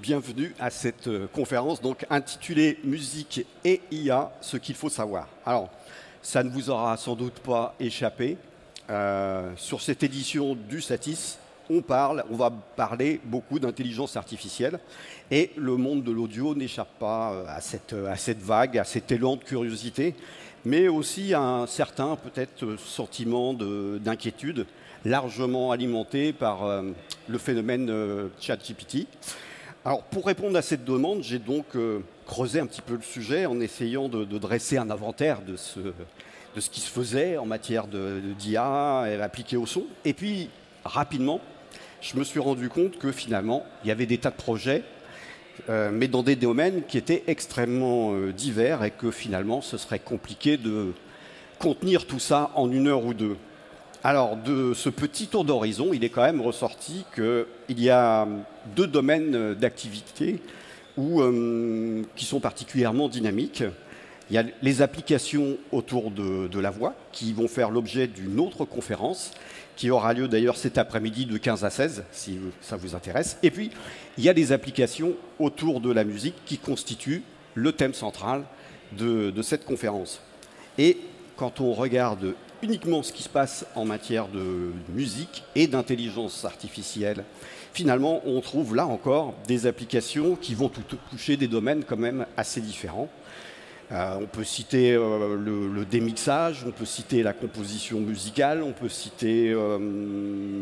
Bienvenue à cette euh, conférence donc intitulée Musique et IA, ce qu'il faut savoir. Alors, ça ne vous aura sans doute pas échappé. Euh, sur cette édition du Satis, on parle, on va parler beaucoup d'intelligence artificielle et le monde de l'audio n'échappe pas euh, à cette, à cette vague, à cet élan de curiosité, mais aussi à un certain peut-être sentiment d'inquiétude largement alimenté par le phénomène ChatGPT. Alors, pour répondre à cette demande, j'ai donc euh, creusé un petit peu le sujet en essayant de, dresser un inventaire de ce, de ce qui se faisait en matière d'IA appliquée au son. Et puis, rapidement, je me suis rendu compte que finalement, il y avait des tas de projets, mais dans des domaines qui étaient extrêmement divers et que finalement, ce serait compliqué de contenir tout ça en une heure ou deux. Alors, de ce petit tour d'horizon, il est quand même ressorti qu'il y a deux domaines d'activité euh, qui sont particulièrement dynamiques. Il y a les applications autour de, la voix, qui vont faire l'objet d'une autre conférence, qui aura lieu d'ailleurs cet après-midi de 15 à 16, si ça vous intéresse. Et puis, il y a les applications autour de la musique, qui constituent le thème central de, de cette conférence. Et quand on regarde uniquement ce qui se passe en matière de musique et d'intelligence artificielle, finalement, on trouve là encore des applications qui vont toucher des domaines quand même assez différents. Euh, on peut citer euh, le, démixage, on peut citer la composition musicale, on peut citer euh,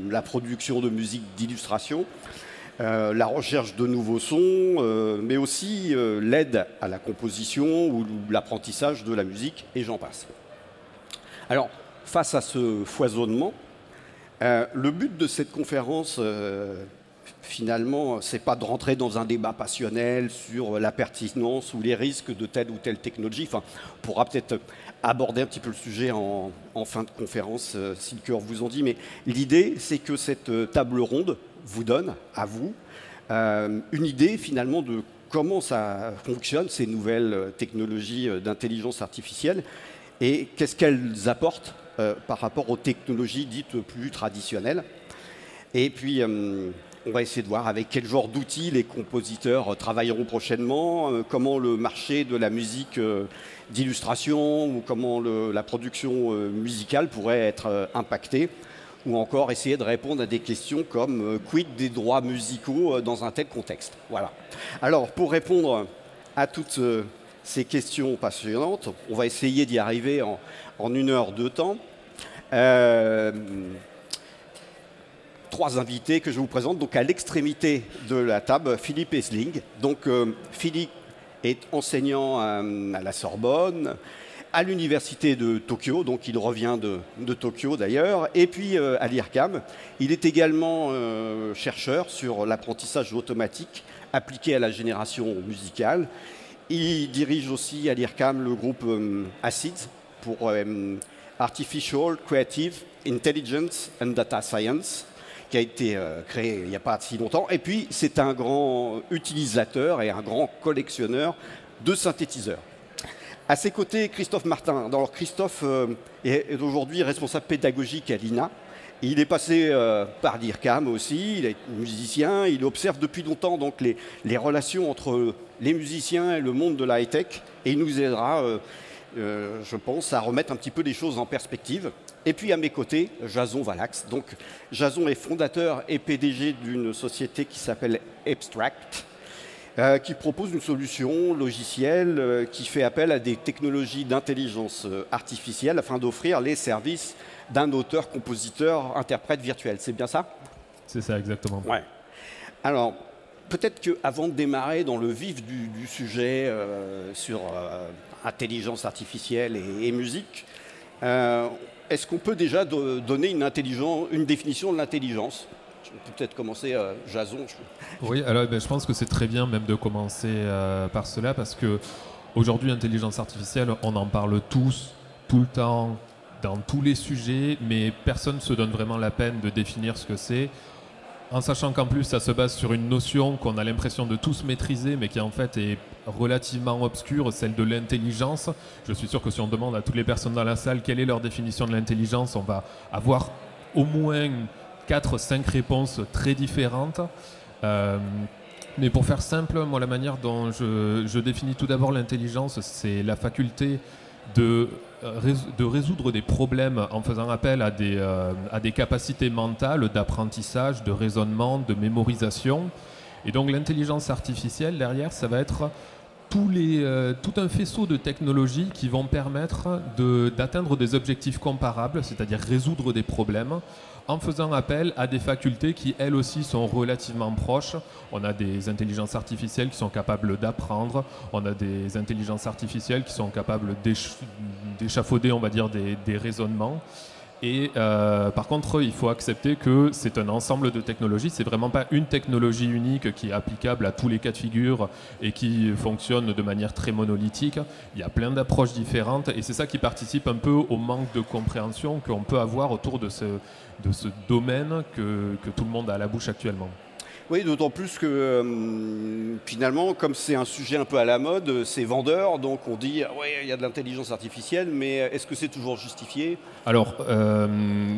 la production de musique d'illustration, la recherche de nouveaux sons, mais aussi l'aide à la composition ou l'apprentissage de la musique, et j'en passe. Alors, face à ce foisonnement, euh, le but de cette conférence, euh, finalement, c'est pas de rentrer dans un débat passionnel sur la pertinence ou les risques de telle ou telle technologie. Enfin, on pourra peut-être aborder un petit peu le sujet en, fin de conférence, euh, si le cœur vous en dit. Mais l'idée, c'est que cette table ronde vous donne, à vous, une idée finalement de comment ça fonctionne, ces nouvelles technologies d'intelligence artificielle, et qu'est-ce qu'elles apportent euh, par rapport aux technologies dites plus traditionnelles. Et puis, euh, on va essayer de voir avec quel genre d'outils les compositeurs travailleront prochainement, euh, comment le marché de la musique d'illustration ou comment la production musicale pourrait être impactée, ou encore essayer de répondre à des questions comme quid des droits musicaux dans un tel contexte. Voilà. Alors, pour répondre à toutes ces questions passionnantes. On va essayer d'y arriver en, une heure de temps. Euh, trois invités que je vous présente. Donc à l'extrémité de la table, Philippe Esling. Donc euh, Philippe est enseignant à, la Sorbonne, à l'université de Tokyo, donc il revient de, Tokyo d'ailleurs, et puis euh, à l'IRCAM. Il est également chercheur sur l'apprentissage automatique appliqué à la génération musicale. Il dirige aussi à l'IRCAM le groupe euh, ACID pour euh, Artificial Creative Intelligence and Data Science, qui a été euh, créé il n'y a pas si longtemps. Et puis, c'est un grand utilisateur et un grand collectionneur de synthétiseurs. À ses côtés, Christophe Martin. Alors, Christophe est aujourd'hui responsable pédagogique à l'INA. Il est passé par l'IRCAM aussi, il est musicien, il observe depuis longtemps donc les, relations entre les musiciens et le monde de la high-tech et il nous aidera, euh, euh, je pense, à remettre un petit peu les choses en perspective. Et puis à mes côtés, Jason Valax. Donc Jason est fondateur et PDG d'une société qui s'appelle Abstract, qui propose une solution logicielle qui fait appel à des technologies d'intelligence artificielle afin d'offrir les services d'un auteur, compositeur, interprète virtuel. C'est bien ça? C'est ça, exactement. Ouais. Alors, peut-être qu'avant de démarrer dans le vif du, sujet euh, sur euh, intelligence artificielle et, musique, euh, est-ce qu'on peut déjà donner une, définition de l'intelligence? Je peux peut-être commencer, Jason. Oui, alors eh ben, je pense que c'est très bien même de commencer par cela parce que aujourd'hui, l'intelligence artificielle, on en parle tous, tout le temps, dans tous les sujets, mais personne ne se donne vraiment la peine de définir ce que c'est. En sachant qu'en plus, ça se base sur une notion qu'on a l'impression de tous maîtriser, mais qui en fait est relativement obscure, celle de l'intelligence. Je suis sûr que si on demande à toutes les personnes dans la salle quelle est leur définition de l'intelligence, on va avoir au moins 4-5 réponses très différentes. mais pour faire simple, moi, la manière dont je, définis tout d'abord l'intelligence, c'est la faculté de, de, résoudre des problèmes en faisant appel à des, à des capacités mentales d'apprentissage, de raisonnement, de mémorisation. Et donc l'intelligence artificielle, derrière, ça va être euh, tout un faisceau de technologies qui vont permettre d'atteindre des objectifs comparables, c'est-à-dire résoudre des problèmes, en faisant appel à des facultés qui, elles aussi, sont relativement proches. On a des intelligences artificielles qui sont capables d'apprendre, on a des intelligences artificielles qui sont capables d'échafauder, on va dire, des raisonnements. Et euh, par contre, il faut accepter que c'est un ensemble de technologies. C'est vraiment pas une technologie unique qui est applicable à tous les cas de figure et qui fonctionne de manière très monolithique. Il y a plein d'approches différentes et c'est ça qui participe un peu au manque de compréhension qu'on peut avoir autour de ce, domaine que tout le monde a à la bouche actuellement. Oui, d'autant plus que euh, finalement, comme c'est un sujet un peu à la mode, c'est vendeur, donc on dit oui, il y a de l'intelligence artificielle, mais est-ce que c'est toujours justifié? Alors, euh,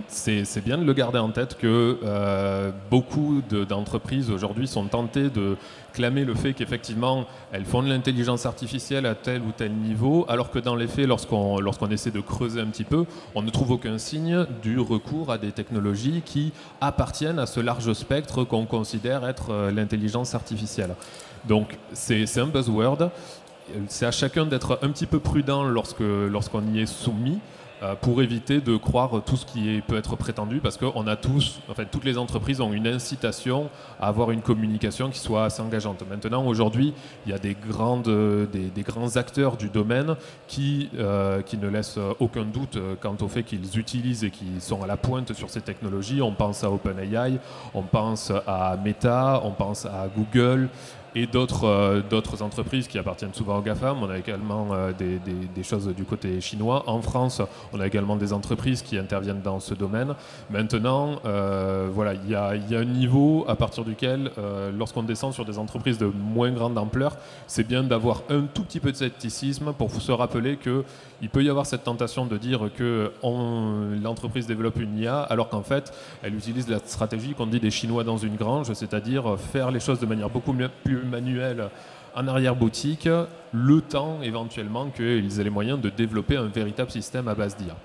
c'est bien de le garder en tête que euh, beaucoup d'entreprises aujourd'hui sont tentées de clamer le fait qu'effectivement elles font de l'intelligence artificielle à tel ou tel niveau, alors que dans les faits, lorsqu'on essaie de creuser un petit peu, on ne trouve aucun signe du recours à des technologies qui appartiennent à ce large spectre qu'on considère être euh, l'intelligence artificielle. Donc c'est un buzzword. C'est à chacun d'être un petit peu prudent lorsqu'on y est soumis. Euh, pour éviter de croire tout ce qui peut être prétendu, parce qu'on a tous, en fait, toutes les entreprises ont une incitation à avoir une communication qui soit assez engageante. Maintenant, aujourd'hui, il y a des, grandes, des, grands acteurs du domaine qui, euh, qui ne laissent aucun doute quant au fait qu'ils utilisent et qu'ils sont à la pointe sur ces technologies. On pense à OpenAI, on pense à Meta, on pense à Google, et d'autres euh, d'autres entreprises qui appartiennent souvent aux GAFAM. On a également euh, des, choses du côté chinois. En France, on a également des entreprises qui interviennent dans ce domaine. Maintenant, euh, voilà, il y a, un niveau à partir duquel, lorsqu'on descend sur des entreprises de moins grande ampleur, c'est bien d'avoir un tout petit peu de scepticisme pour se rappeler que il peut y avoir cette tentation de dire que l'entreprise développe une IA alors qu'en fait, elle utilise la stratégie qu'on dit des Chinois dans une grange, c'est-à-dire faire les choses de manière beaucoup plus manuelle en arrière-boutique, le temps éventuellement qu'ils aient les moyens de développer un véritable système à base d'IA.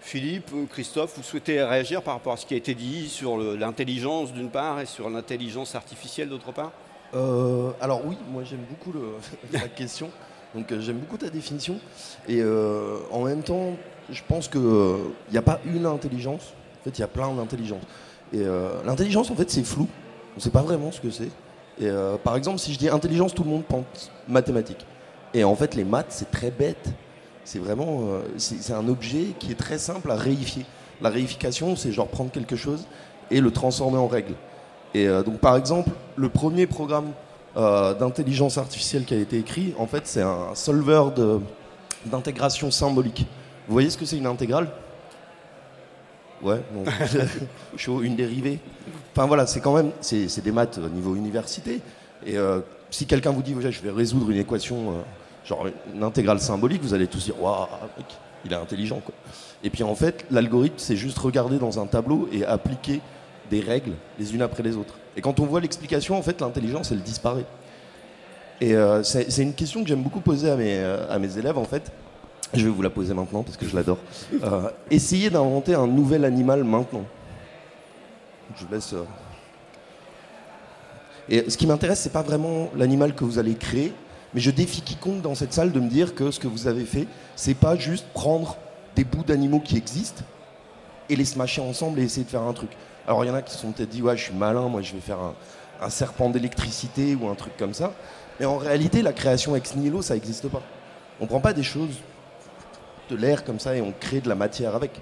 Philippe, Christophe, vous souhaitez réagir par rapport à ce qui a été dit sur l'intelligence d'une part et sur l'intelligence artificielle d'autre part? Euh, Alors oui, moi j'aime beaucoup la question. Donc euh, j'aime beaucoup ta définition. Et euh, en même temps, je pense qu'il n'y a pas une intelligence. En fait, il y a plein d'intelligences. Et l'intelligence, en fait, c'est flou. On ne sait pas vraiment ce que c'est. Et par exemple, si je dis intelligence, tout le monde pense mathématiques. Et en fait, les maths, c'est très bête. C'est vraiment, c'est un objet qui est très simple à réifier. La réification, c'est genre prendre quelque chose et le transformer en règle. Et donc, par exemple, le premier programme euh, d'intelligence artificielle qui a été écrit, en fait, c'est un solver d'intégration symbolique. Vous voyez ce que c'est une intégrale? Ouais, chaud, une dérivée. Enfin voilà, c'est quand même, c'est des maths au niveau université. Et euh, si quelqu'un vous dit, je vais résoudre une équation, euh, genre une intégrale symbolique, vous allez tous dire, waouh, il est intelligent. Et puis en fait, l'algorithme, c'est juste regarder dans un tableau et appliquer des règles les unes après les autres. Et quand on voit l'explication, en fait, l'intelligence, elle disparaît. Et euh, c'est une question que j'aime beaucoup poser à mes, élèves, en fait. Je vais vous la poser maintenant parce que je l'adore. Essayez d'inventer un nouvel animal maintenant. Je laisse. Et ce qui m'intéresse, c'est pas vraiment l'animal que vous allez créer, mais je défie quiconque dans cette salle de me dire que ce que vous avez fait, c'est pas juste prendre des bouts d'animaux qui existent et les smasher ensemble et essayer de faire un truc. Alors il y en a qui se sont peut-être dit, ouais, je suis malin, moi je vais faire un, serpent d'électricité ou un truc comme ça. Mais en réalité, la création ex nihilo, ça n'existe pas. On prend pas des choses de l'air comme ça et on crée de la matière avec.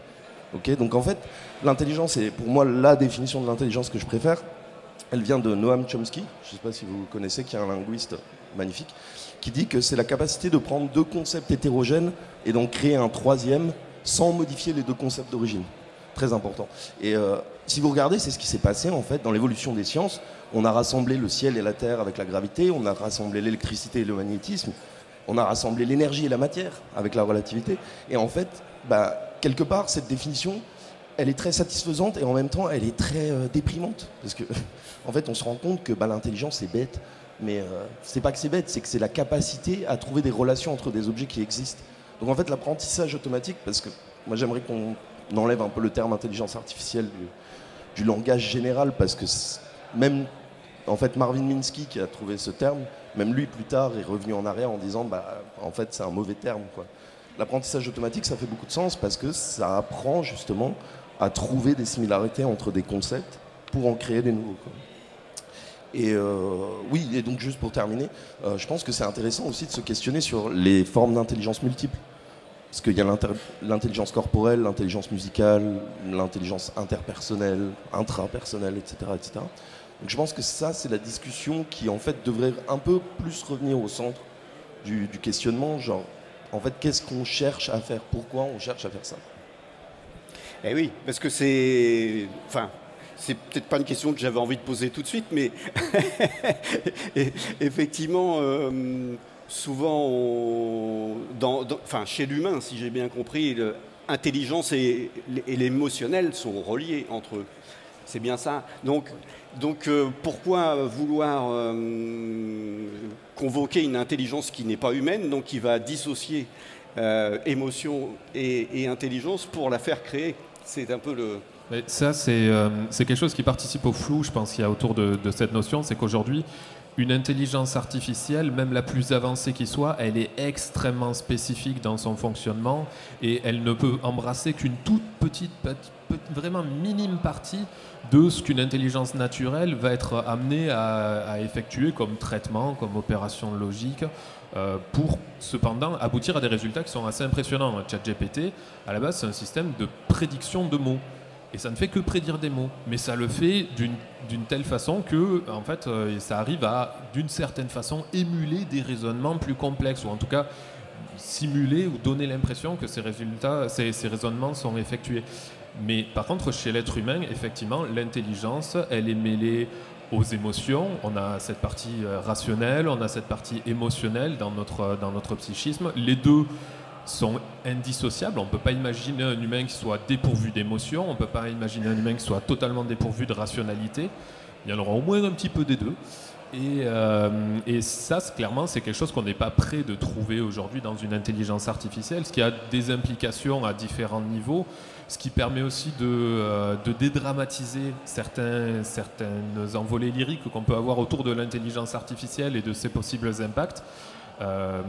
Ok Donc en fait, l'intelligence, est pour moi la définition de l'intelligence que je préfère. Elle vient de Noam Chomsky, je ne sais pas si vous connaissez, qui est un linguiste magnifique, qui dit que c'est la capacité de prendre deux concepts hétérogènes et d'en créer un troisième sans modifier les deux concepts d'origine. Très important. Et euh, si vous regardez, c'est ce qui s'est passé en fait dans l'évolution des sciences. On a rassemblé le ciel et la terre avec la gravité, on a rassemblé l'électricité et le magnétisme, on a rassemblé l'énergie et la matière avec la relativité. Et en fait, bah, quelque part, cette définition, elle est très satisfaisante et en même temps, elle est très euh, déprimante. Parce que, en fait, on se rend compte que bah, l'intelligence, c'est bête. Mais euh, c'est pas que c'est bête, c'est que c'est la capacité à trouver des relations entre des objets qui existent. Donc en fait, l'apprentissage automatique, parce que moi j'aimerais qu'on enlève un peu le terme intelligence artificielle du, langage général, parce que même en fait Marvin Minsky qui a trouvé ce terme, même lui plus tard est revenu en arrière en disant bah en fait c'est un mauvais terme quoi. L'apprentissage automatique ça fait beaucoup de sens parce que ça apprend justement à trouver des similarités entre des concepts pour en créer des nouveaux. Et euh, oui, et donc juste pour terminer, euh, je pense que c'est intéressant aussi de se questionner sur les formes d'intelligence multiples. Parce qu'il y a l'intelligence corporelle, l'intelligence musicale, l'intelligence interpersonnelle, intrapersonnelle, etc., etc. Donc je pense que ça, c'est la discussion qui en fait devrait un peu plus revenir au centre du, du questionnement. Genre, en fait, qu'est-ce qu'on cherche à faire? Pourquoi on cherche à faire ça? Eh oui, parce que c'est. Enfin, c'est peut-être pas une question que j'avais envie de poser tout de suite, mais effectivement, euh, souvent, enfin, chez l'humain, si j'ai bien compris, l'intelligence et, l'émotionnel sont reliés entre eux. C'est bien ça. Donc, donc euh, pourquoi vouloir euh, convoquer une intelligence qui n'est pas humaine, donc qui va dissocier émotion et, intelligence pour la faire créer C'est un peu le, ça, euh, c'est quelque chose qui participe au flou, je pense, qu'il y a autour de, cette notion. C'est qu'aujourd'hui, une intelligence artificielle, même la plus avancée qui soit, elle est extrêmement spécifique dans son fonctionnement et elle ne peut embrasser qu'une toute petite, vraiment minime partie de ce qu'une intelligence naturelle va être amenée à, effectuer comme traitement, comme opération logique, euh, pour cependant aboutir à des résultats qui sont assez impressionnants. ChatGPT, à la base, c'est un système de prédiction de mots. Et ça ne fait que prédire des mots. Mais ça le fait d'une telle façon que, en fait, euh, ça arrive à, d'une certaine façon, émuler des raisonnements plus complexes, ou en tout cas simuler ou donner l'impression que ces résultats, ces, ces raisonnements sont effectués. Mais par contre, chez l'être humain, effectivement, l'intelligence, elle est mêlée aux émotions. On a cette partie euh, rationnelle, on a cette partie émotionnelle dans notre, dans notre psychisme. Les deux sont indissociables. On ne peut pas imaginer un humain qui soit dépourvu d'émotions, on ne peut pas imaginer un humain qui soit totalement dépourvu de rationalité. Il y en aura au moins un petit peu des deux. Et, euh, ça, clairement, c'est quelque chose qu'on n'est pas prêt de trouver aujourd'hui dans une intelligence artificielle, ce qui a des implications à différents niveaux, ce qui permet aussi de, euh, dédramatiser certains, certaines envolées lyriques qu'on peut avoir autour de l'intelligence artificielle et de ses possibles impacts. Euh,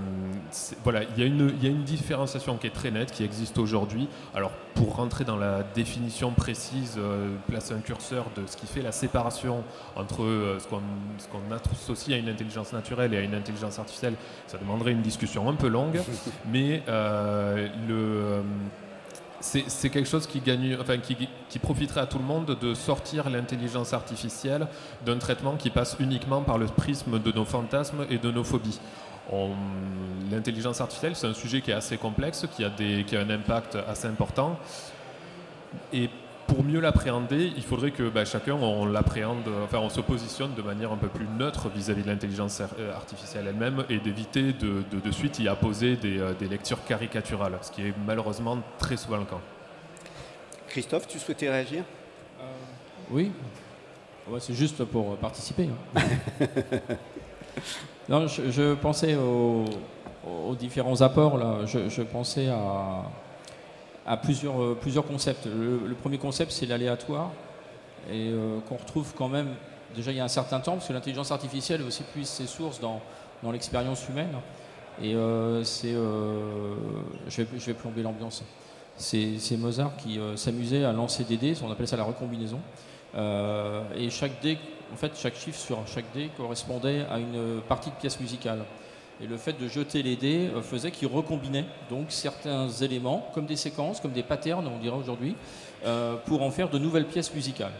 voilà, il y, a une, il y, a une différenciation qui est très nette, qui existe aujourd'hui. Alors, pour rentrer dans la définition précise, euh, placer un curseur de ce qui fait la séparation entre euh, ce qu'on associe à une intelligence naturelle et à une intelligence artificielle, ça demanderait une discussion un peu longue, mais le c'est quelque chose qui, gagne, enfin, qui, profiterait à tout le monde de sortir l'intelligence artificielle d'un traitement qui passe uniquement par le prisme de nos fantasmes et de nos phobies. L'intelligence artificielle, c'est un sujet qui est assez complexe, qui a, des, qui a un impact assez important. Pour mieux l'appréhender, il faudrait que bah, chacun on l'appréhende, enfin on se positionne de manière un peu plus neutre vis-à-vis de l'intelligence euh, artificielle elle-même et d'éviter de, de, suite y apposer des, euh, des, lectures caricaturales, ce qui est malheureusement très souvent le cas. Christophe, tu souhaitais réagir? Euh, Oui, c'est juste pour participer. Hein. Non, je, pensais aux, différents apports. Là. Je, pensais à, plusieurs, euh, plusieurs concepts. Le, premier concept, c'est l'aléatoire, et euh, qu'on retrouve quand même déjà il y a un certain temps, parce que l'intelligence artificielle aussi puise ses sources dans, dans l'expérience humaine. Et euh, c'est, je, vais, je, vais, plomber l'ambiance. C'est, Mozart qui s'amusait à lancer des dés, on appelle ça la recombinaison. et chaque dé en fait, chaque chiffre sur chaque dé correspondait à une partie de pièce musicale. Et le fait de jeter les dés euh, faisait qu'il recombinait donc certains éléments, comme des séquences, comme des patterns, on dirait aujourd'hui, euh, pour en faire de nouvelles pièces musicales.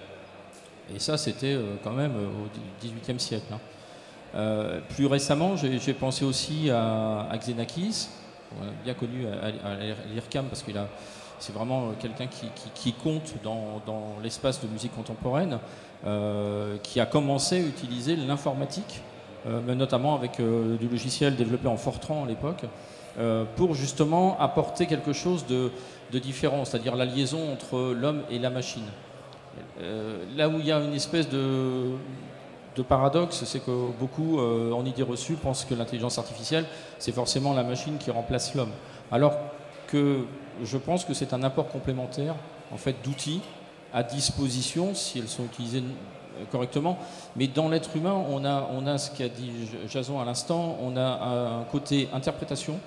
Et ça, c'était euh, quand même au XVIIIe siècle. Hein. plus récemment, j'ai pensé aussi à, Xenakis, bien connu à, l'IRCAM parce qu'il a c'est vraiment quelqu'un qui, compte dans, l'espace de musique contemporaine. Qui a commencé à utiliser l'informatique mais notamment avec du logiciel développé en Fortran à l'époque, pour justement apporter quelque chose de, différent, c'est-à-dire la liaison entre l'homme et la machine. là où il y a une espèce de, de paradoxe, c'est que beaucoup, en idée reçue, pensent que l'intelligence artificielle, c'est forcément la machine qui remplace l'homme. Alors que je pense que c'est un apport complémentaire en fait, d'outils à disposition, si elles sont utilisées correctement. Mais dans l'être humain, on a, on a ce qu'a dit Jason à l'instant, on a un côté interprétation.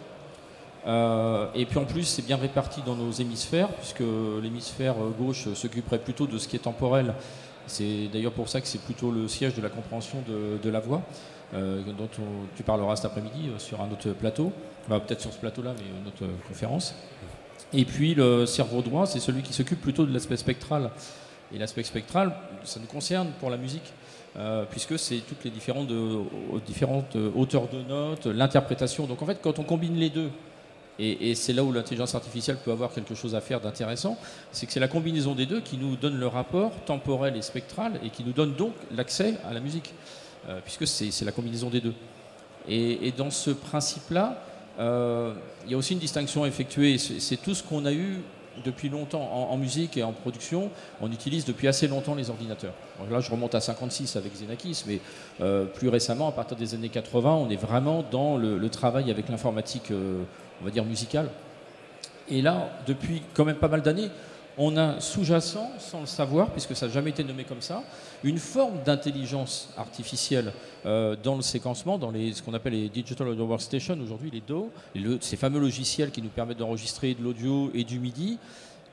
Euh, et puis en plus, c'est bien réparti dans nos hémisphères, puisque l'hémisphère gauche s'occuperait plutôt de ce qui est temporel. C'est d'ailleurs pour ça que c'est plutôt le siège de la compréhension de, la voix, euh, dont tu parleras cet après-midi euh, sur un autre plateau, peut-être sur ce plateau-là, mais une autre conférence. Et puis le cerveau droit, c'est celui qui s'occupe plutôt de l'aspect spectral. Et l'aspect spectral, ça nous concerne pour la musique, euh, puisque c'est toutes les différentes, de, différentes hauteurs de notes, l'interprétation. Donc en fait, quand on combine les deux, et, c'est là où l'intelligence artificielle peut avoir quelque chose à faire d'intéressant, c'est que c'est la combinaison des deux qui nous donne le rapport temporel et spectral, et qui nous donne donc l'accès à la musique, euh, puisque c'est la combinaison des deux. Et, dans ce principe-là, euh, il y a aussi une distinction effectuée, c'est tout ce qu'on a eu depuis longtemps en, musique et en production, on utilise depuis assez longtemps les ordinateurs. là, je remonte à 56 avec Xenakis, mais euh, plus récemment, à partir des années 80, on est vraiment dans le, travail avec l'informatique, euh, on va dire musicale. Et là, depuis quand même pas mal d'années, on a sous-jacent, sans le savoir, puisque ça n'a jamais été nommé comme ça, une forme d'intelligence artificielle euh, dans le séquencement, dans ce qu'on appelle les Digital Audio Workstation, aujourd'hui les DO, ces fameux logiciels qui nous permettent d'enregistrer de l'audio et du MIDI.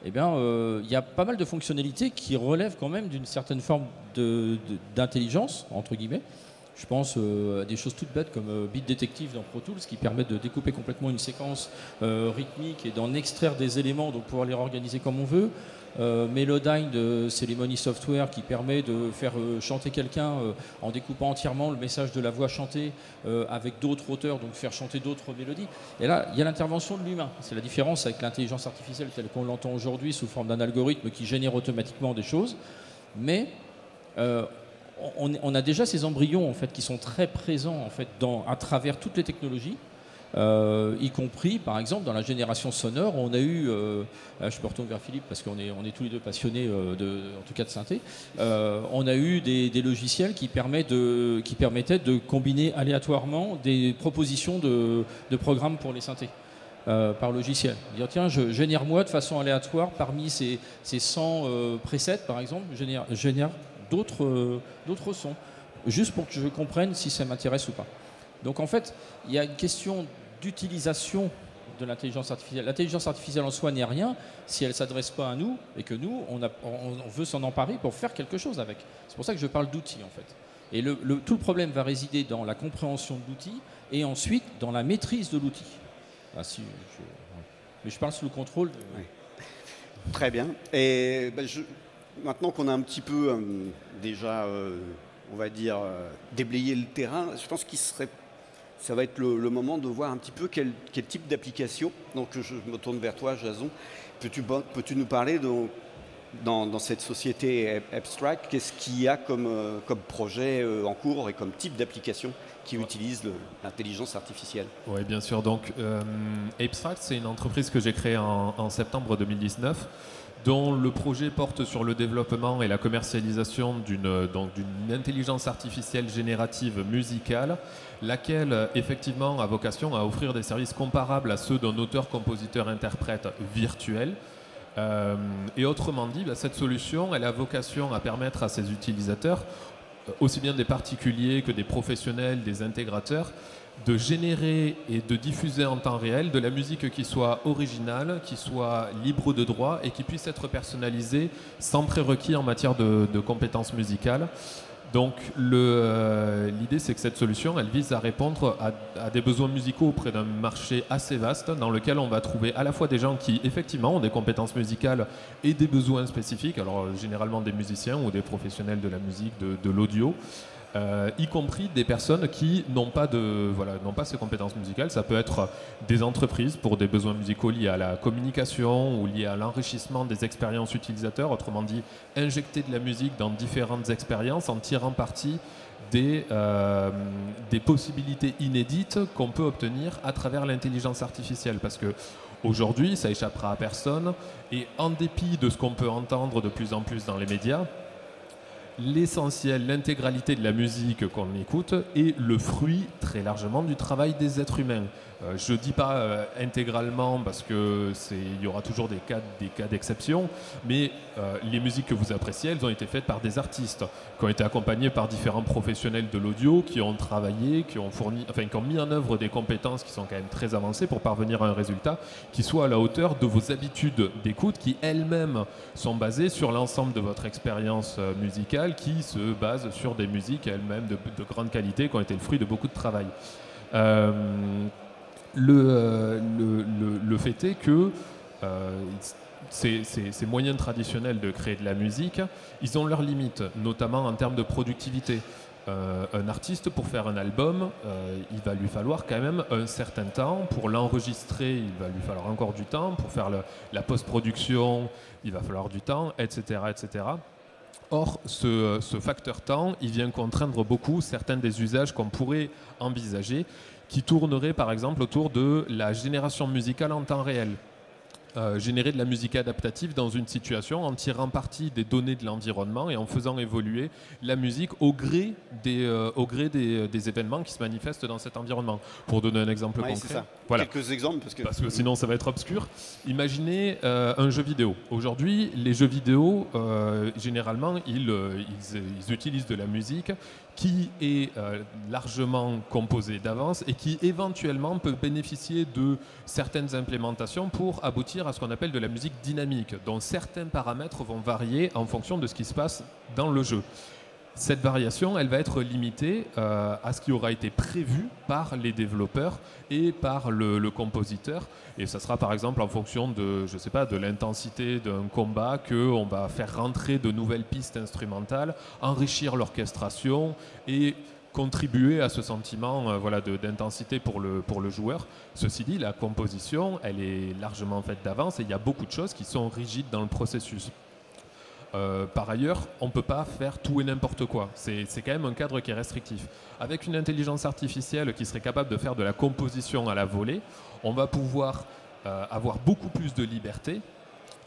Eh bien, euh, il y a pas mal de fonctionnalités qui relèvent quand même d'une certaine forme d'intelligence, entre guillemets, je pense euh, à des choses toutes bêtes comme euh, Beat Detective dans Pro Tools qui permet de découper complètement une séquence euh, rythmique et d'en extraire des éléments, donc pouvoir les réorganiser comme on veut. Melodyne de Ceremony Software qui permet de faire chanter quelqu'un en découpant entièrement le message de la voix chantée avec d'autres auteurs, donc faire chanter d'autres mélodies. Et là, il y a l'intervention de l'humain. C'est la différence avec l'intelligence artificielle telle qu'on l'entend aujourd'hui sous forme d'un algorithme qui génère automatiquement des choses. Mais on, a déjà ces embryons en fait qui sont très présents en fait à travers toutes les technologies. Euh, y compris par exemple dans la génération sonore, on a eu, euh, je peux retourner vers Philippe parce qu'on est, on est tous les deux passionnés euh, de, en tout cas de synthé, on a eu des, logiciels qui, qui, permettaient de combiner aléatoirement des propositions de, programmes pour les synthés. par logiciel. Dire tiens, je génère moi de façon aléatoire parmi ces, ces 100 presets par exemple, génère, génère euh, d'autres sons, juste pour que je comprenne si ça m'intéresse ou pas. Donc en fait, il y a une question d'utilisation de l'intelligence artificielle. L'intelligence artificielle en soi n'est rien si elle ne s'adresse pas à nous et que nous, on, veut s'en emparer pour faire quelque chose avec. C'est pour ça que je parle d'outils en fait. Et le, tout le problème va résider dans la compréhension de l'outil et ensuite dans la maîtrise de l'outil. Ah, mais je parle sous le contrôle. Très bien. Et ben, je, maintenant qu'on a un petit peu euh, déjà, euh, on va dire, euh, déblayé le terrain, je pense qu'il serait, ça va être le, moment de voir un petit peu quel, type d'application. Donc je, me tourne vers toi, Jason. Peux-tu peux nous parler de, dans, cette société abstract, qu'est-ce qu'il y a comme, comme projet en cours et comme type d'application qui utilise l'intelligence artificielle? Oui, bien sûr. Donc, Abstract, c'est une entreprise que j'ai créée en, en septembre 2019 dont le projet porte sur le développement et la commercialisation d'une intelligence artificielle générative musicale, laquelle effectivement a vocation à offrir des services comparables à ceux d'un auteur-compositeur-interprète virtuel. Euh, et autrement dit, bah, cette solution, a vocation à permettre à ses utilisateurs, aussi bien des particuliers que des professionnels, des intégrateurs, de générer et de diffuser en temps réel de la musique qui soit originale, qui soit libre de droit et qui puisse être personnalisée sans prérequis en matière de, compétences musicales. Donc euh, l'idée c'est que cette solution elle vise à répondre à, des besoins musicaux auprès d'un marché assez vaste dans lequel on va trouver à la fois des gens qui effectivement ont des compétences musicales et des besoins spécifiques, alors généralement des musiciens ou des professionnels de la musique, de l'audio, euh, y compris des personnes qui n'ont pas, de, voilà, n'ont pas ces compétences musicales. Ça peut être des entreprises pour des besoins musicaux liés à la communication ou liés à l'enrichissement des expériences utilisateurs, autrement dit, injecter de la musique dans différentes expériences en tirant parti des, des possibilités inédites qu'on peut obtenir à travers l'intelligence artificielle. Parce que aujourd'hui, ça échappera à personne, et en dépit de ce qu'on peut entendre de plus en plus dans les médias, l'essentiel, l'intégralité de la musique qu'on écoute est le fruit très largement du travail des êtres humains. Euh, je ne dis pas euh, intégralement parce qu'il y aura toujours des cas, d'exception, mais euh, les musiques que vous appréciez, elles ont été faites par des artistes, qui ont été accompagnés par différents professionnels de l'audio, qui ont travaillé, qui ont, fourni, enfin, qui ont mis en œuvre des compétences qui sont quand même très avancées pour parvenir à un résultat qui soit à la hauteur de vos habitudes d'écoute, qui elles-mêmes sont basées sur l'ensemble de votre expérience musicale, qui se base sur des musiques elles-mêmes de, grande qualité, qui ont été le fruit de beaucoup de travail. Euh, le, le, le, fait est que euh, ces, moyens traditionnels de créer de la musique, ils ont leurs limites, notamment en termes de productivité. Euh, un artiste, pour faire un album, il va lui falloir quand même un certain temps. Pour l'enregistrer, il va lui falloir encore du temps. Pour faire la post-production, il va falloir du temps, etc. etc. Or, ce, ce, facteur temps, il vient contraindre beaucoup certains des usages qu'on pourrait envisager qui tournerait par exemple autour de la génération musicale en temps réel. Euh, générer de la musique adaptative dans une situation en tirant parti des données de l'environnement et en faisant évoluer la musique au gré des, euh, au gré des, des, événements qui se manifestent dans cet environnement. Pour donner un exemple concret. Voilà. Quelques exemples parce que... parce que sinon ça va être obscur. Imaginez euh, un jeu vidéo. Aujourd'hui, les jeux vidéo, généralement, ils, ils, ils, utilisent de la musique qui est largement composée d'avance et qui éventuellement peut bénéficier de certaines implémentations pour aboutir à ce qu'on appelle de la musique dynamique, dont certains paramètres vont varier en fonction de ce qui se passe dans le jeu. Cette variation, elle va être limitée euh, à ce qui aura été prévu par les développeurs et par le, compositeur. Et ça sera par exemple en fonction de, je sais pas, de l'intensité d'un combat qu'on va faire rentrer de nouvelles pistes instrumentales, enrichir l'orchestration et contribuer à ce sentiment euh, voilà, d'intensité pour le, pour le joueur. Ceci dit, la composition, elle est largement faite d'avance et il y a beaucoup de choses qui sont rigides dans le processus. Euh, par ailleurs, on ne peut pas faire tout et n'importe quoi. C'est quand même un cadre qui est restrictif. Avec une intelligence artificielle qui serait capable de faire de la composition à la volée, on va pouvoir euh, avoir beaucoup plus de liberté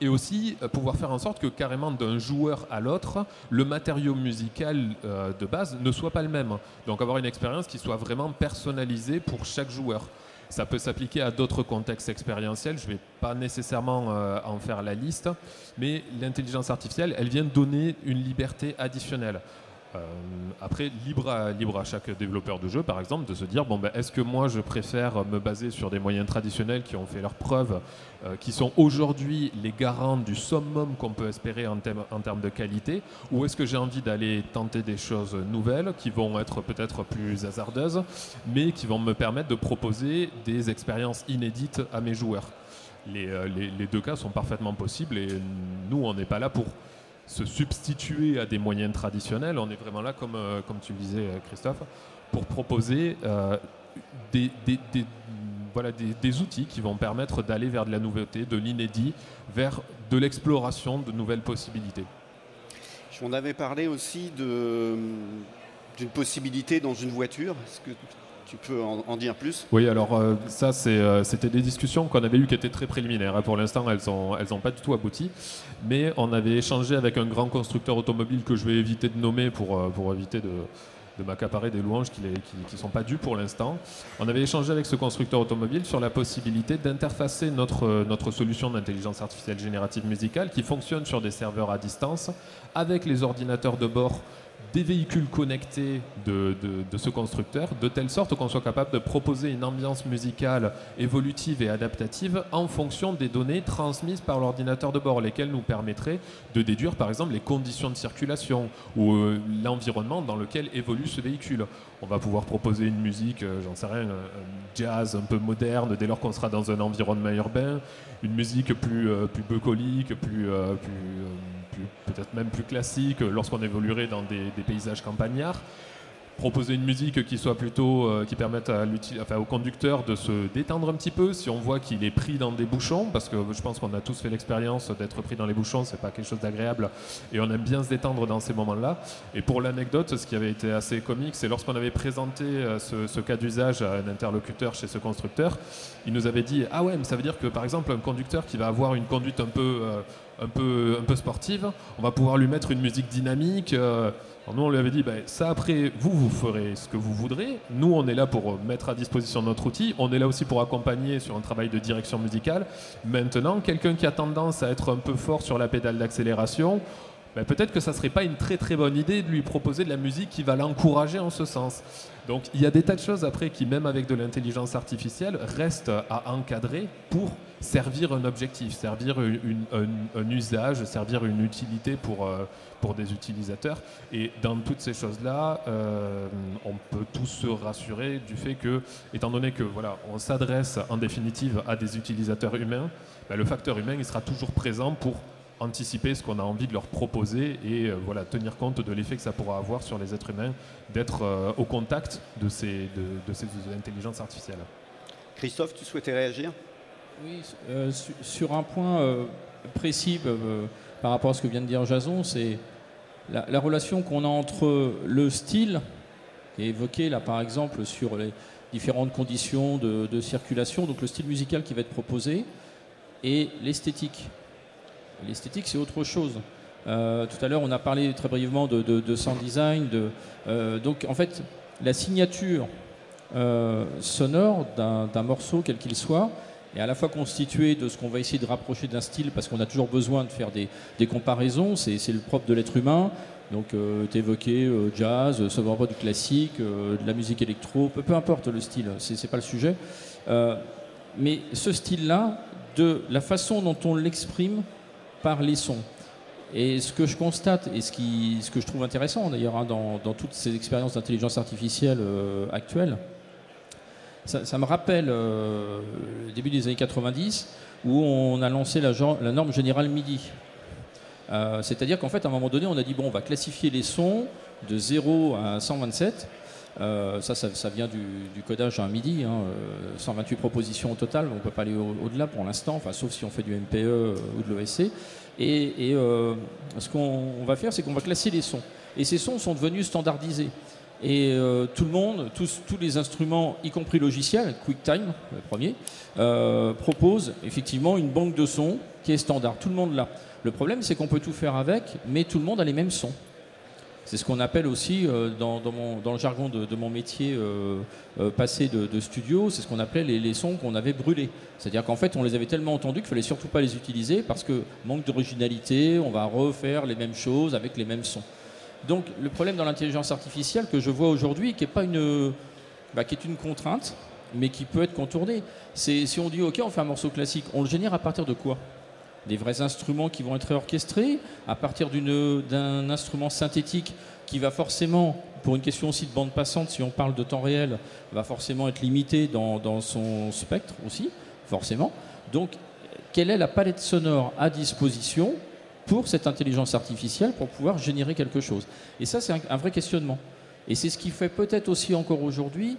et aussi euh, pouvoir faire en sorte que carrément d'un joueur à l'autre, le matériau musical de base ne soit pas le même. Donc avoir une expérience qui soit vraiment personnalisée pour chaque joueur. Ça peut s'appliquer à d'autres contextes expérientiels, je ne vais pas nécessairement euh, en faire la liste, mais l'intelligence artificielle, elle vient donner une liberté additionnelle. Euh, après, libre à, chaque développeur de jeu, par exemple, de se dire bon, ben, est-ce que moi je préfère me baser sur des moyens traditionnels qui ont fait leurs preuves, euh, qui sont aujourd'hui les garants du summum qu'on peut espérer en, termes de qualité, ou est-ce que j'ai envie d'aller tenter des choses nouvelles qui vont être peut-être plus hasardeuses, mais qui vont me permettre de proposer des expériences inédites à mes joueurs? Les, euh, deux cas sont parfaitement possibles et nous, on n'est pas là pour se substituer à des moyens traditionnels. On est vraiment là, comme, euh, comme tu le disais, euh, Christophe, pour proposer euh, des, des, voilà, des, outils qui vont permettre d'aller vers de la nouveauté, de l'inédit, vers de l'exploration de nouvelles possibilités. On avait parlé aussi d'une possibilité dans une voiture. Tu peux en, dire plus? Oui, alors euh, ça, euh, c'était des discussions qu'on avait eues qui étaient très préliminaires. Hein. Pour l'instant, elles n'ont pas du tout abouti. Mais on avait échangé avec un grand constructeur automobile que je vais éviter de nommer pour, euh, pour éviter de, de m'accaparer des louanges qui ne sont pas dues pour l'instant. On avait échangé avec ce constructeur automobile sur la possibilité d'interfacer notre, notre solution d'intelligence artificielle générative musicale qui fonctionne sur des serveurs à distance avec les ordinateurs de bord des véhicules connectés de, ce constructeur, de telle sorte qu'on soit capable de proposer une ambiance musicale évolutive et adaptative en fonction des données transmises par l'ordinateur de bord, lesquelles nous permettraient de déduire par exemple les conditions de circulation ou euh, l'environnement dans lequel évolue ce véhicule. On va pouvoir proposer une musique, euh, j'en sais rien, un jazz un peu moderne dès lors qu'on sera dans un environnement urbain, une musique plus, euh, bucolique, plus peut-être même plus classique lorsqu'on évoluerait dans des, paysages campagnards. Proposer une musique qui soit plutôt euh, qui permette au conducteur de se détendre un petit peu si on voit qu'il est pris dans des bouchons parce que je pense qu'on a tous fait l'expérience d'être pris dans les bouchons c'est pas quelque chose d'agréable et on aime bien se détendre dans ces moments là et pour l'anecdote ce qui avait été assez comique c'est lorsqu'on avait présenté euh, ce, cas d'usage à un interlocuteur chez ce constructeur il nous avait dit ah ouais mais ça veut dire que par exemple un conducteur qui va avoir une conduite un peu euh, sportive on va pouvoir lui mettre une musique dynamique nous, on lui avait dit, ben, ça après, vous, vous ferez ce que vous voudrez. Nous, on est là pour mettre à disposition notre outil. On est là aussi pour accompagner sur un travail de direction musicale. Maintenant, quelqu'un qui a tendance à être un peu fort sur la pédale d'accélération, ben, peut-être que ça serait pas une très très bonne idée de lui proposer de la musique qui va l'encourager en ce sens. Donc il y a des tas de choses après qui, même avec de l'intelligence artificielle, restent à encadrer pour servir un objectif, servir un, usage, servir une utilité pour, euh, pour des utilisateurs. Et dans toutes ces choses-là, euh, on peut tous se rassurer du fait que, étant donné que voilà, on s'adresse en définitive à des utilisateurs humains, ben, le facteur humain il sera toujours présent pour anticiper ce qu'on a envie de leur proposer et euh, voilà, tenir compte de l'effet que ça pourra avoir sur les êtres humains d'être au contact de ces, de, de ces intelligences artificielles. Christophe, tu souhaitais réagir? Oui, euh, sur un point euh, précis euh, par rapport à ce que vient de dire Jason, c'est la, relation qu'on a entre le style, qui est évoqué là par exemple sur les différentes conditions de, circulation, donc le style musical qui va être proposé, et l'esthétique. L'esthétique, c'est autre chose. tout à l'heure, on a parlé très brièvement de, de sound design. donc, en fait, la signature sonore d'un morceau, quel qu'il soit, est à la fois constitué de ce qu'on va essayer de rapprocher d'un style, parce qu'on a toujours besoin de faire des, comparaisons, c'est le propre de l'être humain. Donc, euh, tu évoqué euh, jazz, ça va pas du classique, euh, de la musique électro, peu, importe le style, c'est pas le sujet. mais ce style-là, de la façon dont on l'exprime par les sons. Et ce que je constate, et ce, que je trouve intéressant d'ailleurs hein, dans, dans, toutes ces expériences d'intelligence artificielle actuelles, ça, me rappelle euh, le début des années 90 où on a lancé la, norme générale MIDI. Euh, c'est-à-dire qu'en fait, à un moment donné, on a dit bon, on va classifier les sons de 0 à 127. Euh, ça, ça, vient du, codage à MIDI, 128 hein, propositions au total, on ne peut pas aller au-delà pour l'instant, enfin, sauf si on fait du MPE ou de l'OSC. Et, et ce qu'on va faire, c'est qu'on va classer les sons. Et ces sons sont devenus standardisés. Et euh, tout le monde, tous, les instruments, y compris logiciels, QuickTime, le premier, euh, proposent effectivement une banque de sons qui est standard. Tout le monde l'a. Le problème, c'est qu'on peut tout faire avec, mais tout le monde a les mêmes sons. C'est ce qu'on appelle aussi, euh, dans, le jargon de, mon métier passé de, studio, c'est ce qu'on appelait les, les sons qu'on avait brûlés. C'est-à-dire qu'en fait, on les avait tellement entendus qu'il fallait surtout pas les utiliser parce que manque d'originalité, on va refaire les mêmes choses avec les mêmes sons. Donc le problème dans l'intelligence artificielle que je vois aujourd'hui, qui est pas une, bah, qui est une contrainte, mais qui peut être contournée, c'est si on dit ok, on fait un morceau classique, on le génère à partir de quoi? Des vrais instruments qui vont être orchestrés, à partir d'un instrument synthétique qui va forcément, pour une question aussi de bande passante, si on parle de temps réel, va forcément être limité dans, dans son spectre aussi, forcément. Donc, quelle est la palette sonore à disposition pour cette intelligence artificielle pour pouvoir générer quelque chose. Et ça, c'est un, vrai questionnement. Et c'est ce qui fait peut-être aussi encore aujourd'hui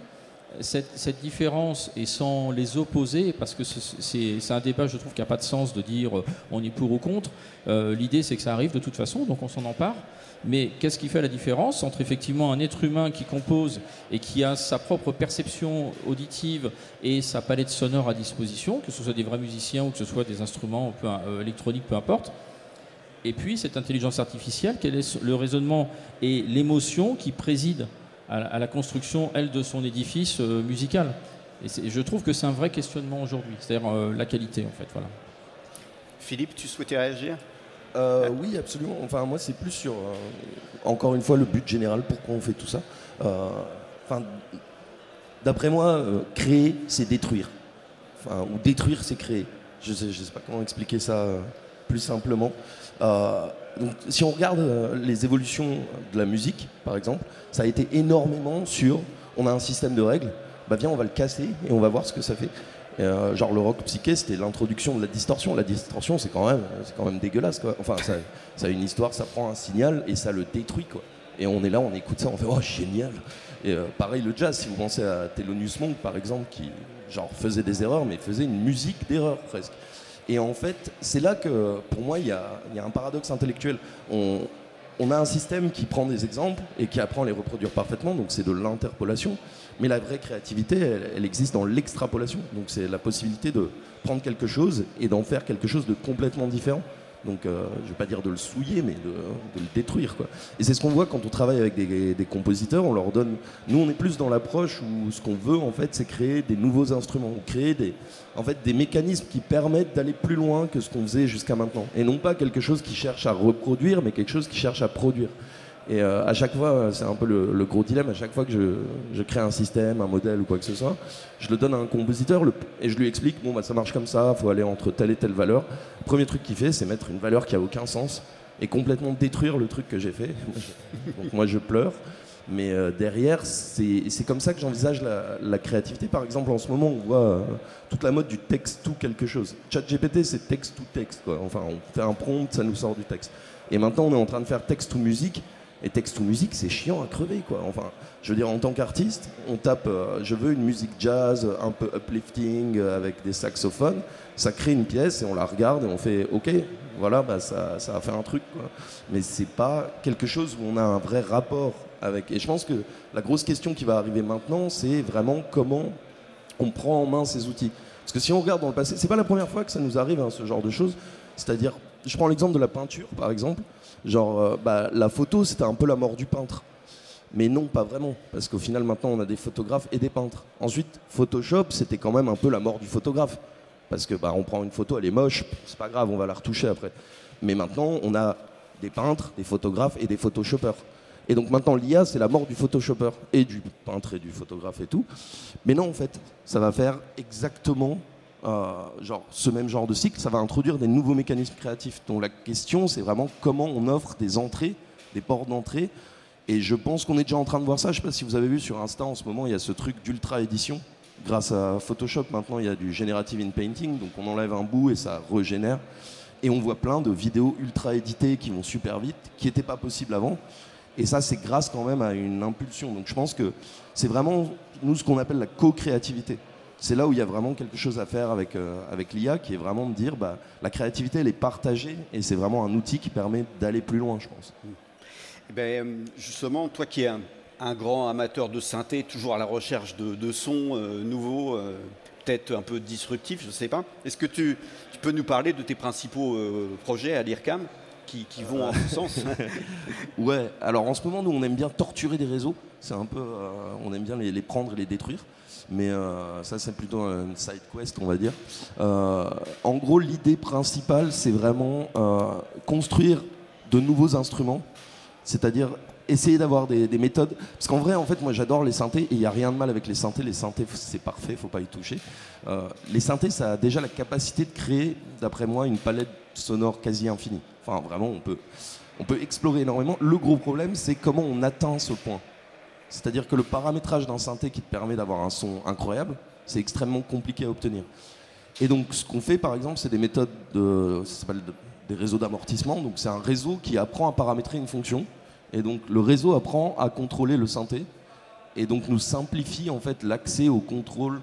cette, différence et sans les opposer, parce que c'est un débat, je trouve, qui n'a pas de sens de dire euh, on est pour ou contre. Euh, l'idée, c'est que ça arrive de toute façon, donc on s'en empare. Mais qu'est-ce qui fait la différence entre effectivement un être humain qui compose et qui a sa propre perception auditive et sa palette sonore à disposition, que ce soit des vrais musiciens ou que ce soit des instruments euh, électroniques, peu importe, et puis cette intelligence artificielle, quel est le raisonnement et l'émotion qui préside à la construction, elle, de son édifice euh, musical? Et, je trouve que c'est un vrai questionnement aujourd'hui, c'est-à-dire euh, la qualité, en fait. Voilà. Philippe, tu souhaitais réagir? Euh, Oui, absolument. Enfin, moi, c'est plus sur, encore une fois, le but général, pourquoi on fait tout ça. Enfin, d'après moi, créer, c'est détruire. Enfin, ou détruire, c'est créer. Je ne sais, je sais pas comment expliquer ça plus simplement. Euh, donc, si on regarde euh, les évolutions de la musique, par exemple, ça a été énormément sur on a un système de règles, bah viens, on va le casser et on va voir ce que ça fait. Euh, genre le rock psyché, c'était l'introduction de la distorsion. La distorsion, c'est quand même, c'est quand même dégueulasse. Quoi. Enfin, ça, ça, a une histoire, ça prend un signal et ça le détruit. Quoi. Et on est là, on écoute ça, on fait oh génial. Et pareil le jazz, si vous pensez à Thelonious Monk par exemple, qui genre faisait des erreurs, mais faisait une musique d'erreur presque. Et en fait, c'est là que pour moi il y, a, un paradoxe intellectuel. On, a un système qui prend des exemples et qui apprend à les reproduire parfaitement, donc c'est de l'interpolation. Mais la vraie créativité, elle, existe dans l'extrapolation. Donc c'est la possibilité de prendre quelque chose et d'en faire quelque chose de complètement différent. Donc euh, je ne vais pas dire de le souiller, mais de, le détruire. Quoi. Et c'est ce qu'on voit quand on travaille avec des, des, compositeurs. On leur donne. Nous, on est plus dans l'approche où ce qu'on veut, en fait, c'est créer des nouveaux instruments, créer des, en fait, des mécanismes qui permettent d'aller plus loin que ce qu'on faisait jusqu'à maintenant. Et non pas quelque chose qui cherche à reproduire, mais quelque chose qui cherche à produire. Et euh, à chaque fois, c'est un peu le, gros dilemme, à chaque fois que je, crée un système, un modèle ou quoi que ce soit, je le donne à un compositeur et je lui explique, bon, bah, ça marche comme ça, il faut aller entre telle et telle valeur. Le premier truc qu'il fait, c'est mettre une valeur qui a aucun sens et complètement détruire le truc que j'ai fait. Donc moi, je pleure. Mais euh, derrière, c'est comme ça que j'envisage la, créativité. Par exemple, en ce moment, on voit euh, toute la mode du texte tout quelque chose. ChatGPT, c'est texte tout texte. Enfin, on fait un prompt, ça nous sort du texte. Et maintenant, on est en train de faire texte ou musique. Et texte ou musique, c'est chiant à crever, quoi. Enfin, je veux dire, en tant qu'artiste, on tape euh, je veux une musique jazz un peu uplifting avec des saxophones. Ça crée une pièce et on la regarde et on fait ok, voilà, bah, ça, ça a fait un truc, quoi. Mais c'est pas quelque chose où on a un vrai rapport avec. Et je pense que la grosse question qui va arriver maintenant, c'est vraiment comment on prend en main ces outils. Parce que si on regarde dans le passé, c'est pas la première fois que ça nous arrive, hein, ce genre de choses. C'est-à-dire, je prends l'exemple de la peinture, par exemple. Genre, euh, bah, la photo, c'était un peu la mort du peintre. Mais non, pas vraiment, parce qu'au final, maintenant, on a des photographes et des peintres. Ensuite, Photoshop, c'était quand même un peu la mort du photographe. Parce que bah, on prend une photo, elle est moche, c'est pas grave, on va la retoucher après. Mais maintenant, on a des peintres, des photographes et des photoshoppers. Et donc maintenant, l'IA, c'est la mort du photoshopper et du peintre et du photographe et tout. Mais non, en fait, ça va faire exactement euh, genre, ce même genre de cycle, ça va introduire des nouveaux mécanismes créatifs. Donc la question, c'est vraiment comment on offre des entrées, des portes d'entrée. Et je pense qu'on est déjà en train de voir ça. Je ne sais pas si vous avez vu sur Insta en ce moment, il y a ce truc d'ultra édition. Grâce à Photoshop, maintenant, il y a du generative in painting. Donc on enlève un bout et ça régénère. Et on voit plein de vidéos ultra éditées qui vont super vite, qui n'étaient pas possibles avant. Et ça, c'est grâce quand même à une impulsion. Donc je pense que c'est vraiment, nous, ce qu'on appelle la co-créativité c'est là où il y a vraiment quelque chose à faire avec, euh, avec l'IA, qui est vraiment de dire bah, la créativité, elle est partagée et c'est vraiment un outil qui permet d'aller plus loin, je pense. Eh ben, justement, toi qui es un, grand amateur de synthé, toujours à la recherche de, sons euh, nouveaux, euh, peut-être un peu disruptifs, je ne sais pas, est-ce que tu, peux nous parler de tes principaux projets à l'IRCAM qui, vont en ce sens? Ouais, alors en ce moment, nous, on aime bien torturer des réseaux. C'est un peu, on aime bien les, prendre et les détruire mais euh, ça c'est plutôt une side quest on va dire. Euh, en gros l'idée principale c'est vraiment euh, construire de nouveaux instruments, c'est-à-dire essayer d'avoir des, méthodes. Parce qu'en vrai, en fait, moi j'adore les synthés et il n'y a rien de mal avec les synthés. Les synthés, c'est parfait, faut pas y toucher. les synthés, ça a déjà la capacité de créer, d'après moi, une palette sonore quasi infinie. Enfin, vraiment, on peut, on peut explorer énormément. Le gros problème, c'est comment on atteint ce point. C'est-à-dire que le paramétrage d'un synthé qui te permet d'avoir un son incroyable, c'est extrêmement compliqué à obtenir. Et donc, ce qu'on fait, par exemple, c'est des méthodes de, ça s'appelle des réseaux d'amortissement. Donc, c'est un réseau qui apprend à paramétrer une fonction. Et donc, le réseau apprend à contrôler le synthé. Et donc, nous simplifie en fait l'accès au contrôle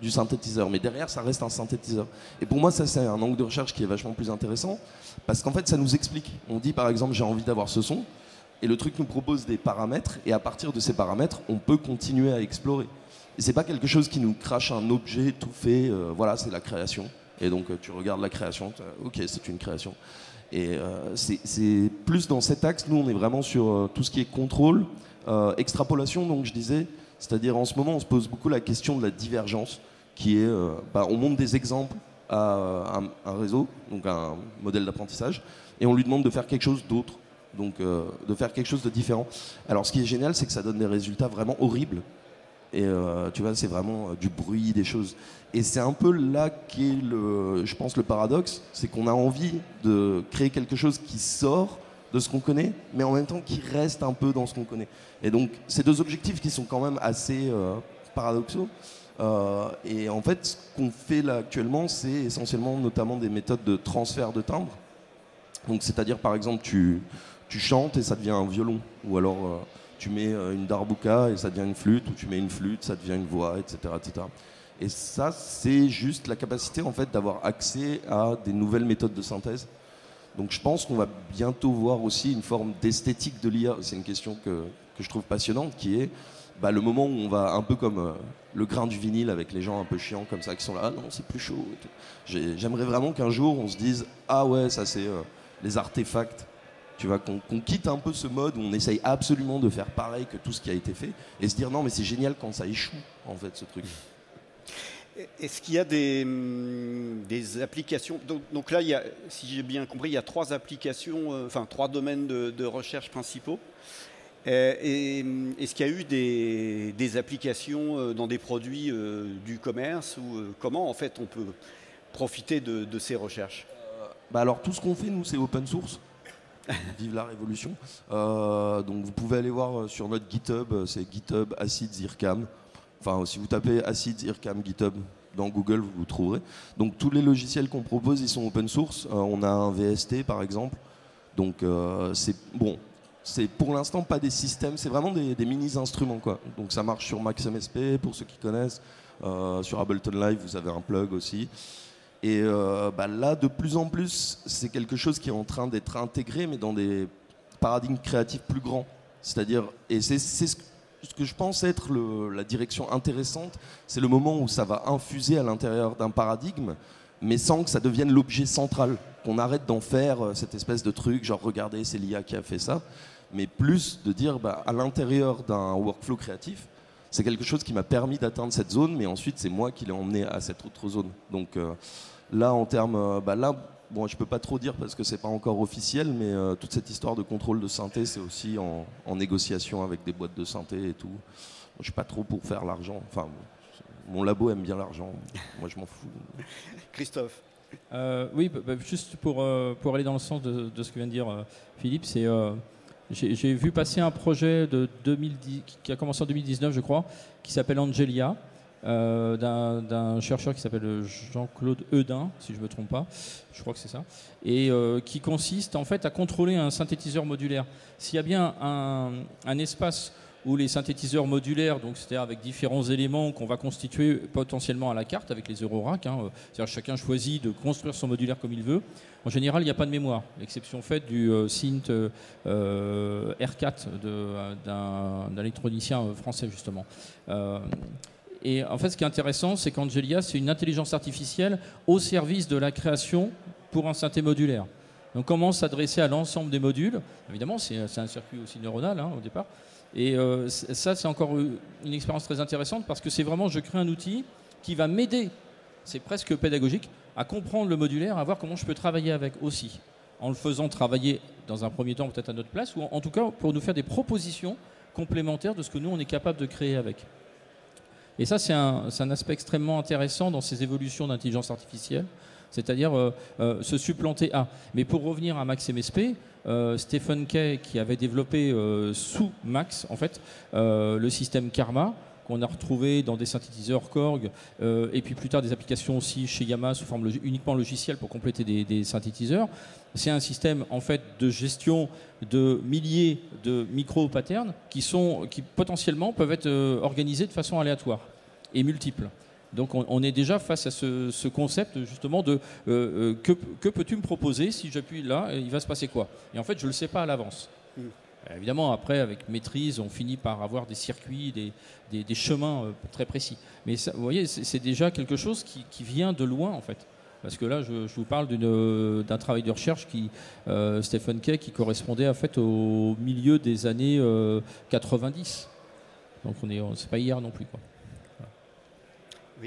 du synthétiseur. Mais derrière, ça reste un synthétiseur. Et pour moi, ça, c'est un angle de recherche qui est vachement plus intéressant. Parce qu'en fait, ça nous explique. On dit, par exemple, j'ai envie d'avoir ce son. Et le truc nous propose des paramètres, et à partir de ces paramètres, on peut continuer à explorer. Et c'est pas quelque chose qui nous crache un objet tout fait, euh, voilà, c'est la création. Et donc euh, tu regardes la création, ok, c'est une création. Et euh, c'est plus dans cet axe, nous on est vraiment sur tout ce qui est contrôle, extrapolation, donc je disais, c'est-à-dire en ce moment on se pose beaucoup la question de la divergence, qui est, bah, on montre des exemples à un réseau, donc un modèle d'apprentissage, et on lui demande de faire quelque chose d'autre donc euh, de faire quelque chose de différent. Alors ce qui est génial, c'est que ça donne des résultats vraiment horribles. Et euh, tu vois, c'est vraiment euh, du bruit, des choses. Et c'est un peu là qu'est le, je pense, le paradoxe, c'est qu'on a envie de créer quelque chose qui sort de ce qu'on connaît, mais en même temps qui reste un peu dans ce qu'on connaît. Et donc, c'est deux objectifs qui sont quand même assez paradoxaux. et en fait, ce qu'on fait là actuellement, c'est essentiellement notamment des méthodes de transfert de timbre. Donc, c'est-à-dire, par exemple, tu, tu chantes et ça devient un violon. Ou alors tu mets une darbuka et ça devient une flûte, ou tu mets une flûte, ça devient une voix, etc. etc. Et ça, c'est juste la capacité en fait d'avoir accès à des nouvelles méthodes de synthèse. Donc je pense qu'on va bientôt voir aussi une forme d'esthétique de l'IA. C'est une question que, que, je trouve passionnante, qui est bah, le moment où on va un peu comme euh, le grain du vinyle avec les gens un peu chiants comme ça qui sont là, ah non c'est plus chaud. J'aimerais vraiment qu'un jour on se dise ah ouais ça c'est euh, les artefacts. Tu vois qu'on quitte un peu ce mode où on essaye absolument de faire pareil que tout ce qui a été fait et se dire non mais c'est génial quand ça échoue en fait ce truc. Est-ce qu'il y a des, hum, applications? Donc, là, il y a, si j'ai bien compris, il y a trois applications, euh, enfin trois domaines de, recherche principaux. Euh, hum, est-ce qu'il y a eu des, applications euh, dans des produits du commerce ou comment en fait on peut profiter de, ces recherches? Bah Alors tout ce qu'on fait nous c'est open source. Vive la révolution. donc vous pouvez aller voir sur notre GitHub, c'est GitHub Acid Zircam. Enfin, si vous tapez Acid, IRCAM, GitHub dans Google, vous vous trouverez. Donc tous les logiciels qu'on propose, ils sont open source. Euh, on a un VST par exemple. Donc euh, c'est bon. C'est pour l'instant pas des systèmes, c'est vraiment des, mini instruments quoi. Donc ça marche sur MaxMSP pour ceux qui connaissent. Euh, sur Ableton Live, vous avez un plug aussi. Et bah là, de plus en plus, c'est quelque chose qui est en train d'être intégré, mais dans des paradigmes créatifs plus grands. C'est-à-dire, et c'est ce ce que je pense être la direction intéressante, c'est le moment où ça va infuser à l'intérieur d'un paradigme, mais sans que ça devienne l'objet central, qu'on arrête d'en faire euh, cette espèce de truc, genre regardez, c'est l'IA qui a fait ça, mais plus de dire bah, à l'intérieur d'un workflow créatif, c'est quelque chose qui m'a permis d'atteindre cette zone, mais ensuite c'est moi qui l'ai emmené à cette autre zone. Donc euh, là, en termes, euh, bah, là, bon, je peux pas trop dire parce que c'est pas encore officiel, mais euh, toute cette histoire de contrôle de synthé, c'est aussi en, négociation avec des boîtes de synthé et tout. Je suis pas trop pour faire l'argent. Enfin, mon labo aime bien l'argent. Moi, je m'en fous. Christophe. Euh, oui, bah, bah, juste pour, euh, pour aller dans le sens de, ce que vient de dire Philippe, c'est j'ai vu passer un projet de 2010, qui a commencé en 2019, je crois, qui s'appelle Angelia. Euh, d'un chercheur qui s'appelle Jean-Claude Eudin, si je ne me trompe pas, je crois que c'est ça, et euh, qui consiste en fait à contrôler un synthétiseur modulaire. S'il y a bien un, espace où les synthétiseurs modulaires, c'est-à-dire avec différents éléments qu'on va constituer potentiellement à la carte avec les Eurorack, hein, euh, c'est-à-dire chacun choisit de construire son modulaire comme il veut. En général, il n'y a pas de mémoire, l'exception faite du synth R4 d'un électronicien français justement. Et en fait, ce qui est intéressant, c'est qu'Angelia, c'est une intelligence artificielle au service de la création pour un synthé modulaire. Donc, comment s'adresser à l'ensemble des modules? Évidemment, c'est un circuit aussi neuronal hein, au départ. Et euh, ça, c'est encore une expérience très intéressante parce que c'est vraiment, je crée un outil qui va m'aider, c'est presque pédagogique, à comprendre le modulaire, à voir comment je peux travailler avec aussi, en le faisant travailler dans un premier temps peut-être à notre place, ou en tout cas pour nous faire des propositions complémentaires de ce que nous, on est capable de créer avec. Et ça, c'est un, aspect extrêmement intéressant dans ces évolutions d'intelligence artificielle, c'est-à-dire euh, euh, se supplanter à. Mais pour revenir à Max MSP, euh, Stephen Kay, qui avait développé sous Max, en fait, le système Karma, qu'on a retrouvé dans des synthétiseurs Korg, et puis plus tard des applications aussi chez Yamaha sous forme uniquement logicielle pour compléter des, synthétiseurs. C'est un système en fait de gestion de milliers de micro-patterns qui, sont, qui potentiellement peuvent être organisés de façon aléatoire et multiples. Donc on, est déjà face à ce, concept justement de euh, euh, que, peux-tu me proposer si j'appuie là, il va se passer quoi? Et en fait, je ne le sais pas à l'avance. Mm. Évidemment, après, avec maîtrise, on finit par avoir des circuits, des, des, chemins euh, très précis. Mais ça, vous voyez, c'est déjà quelque chose qui, vient de loin, en fait. Parce que là, je, vous parle d'un travail de recherche qui, Stephen Kay, qui correspondait en fait au milieu des années 90. Donc on est, c'est pas hier non plus, quoi.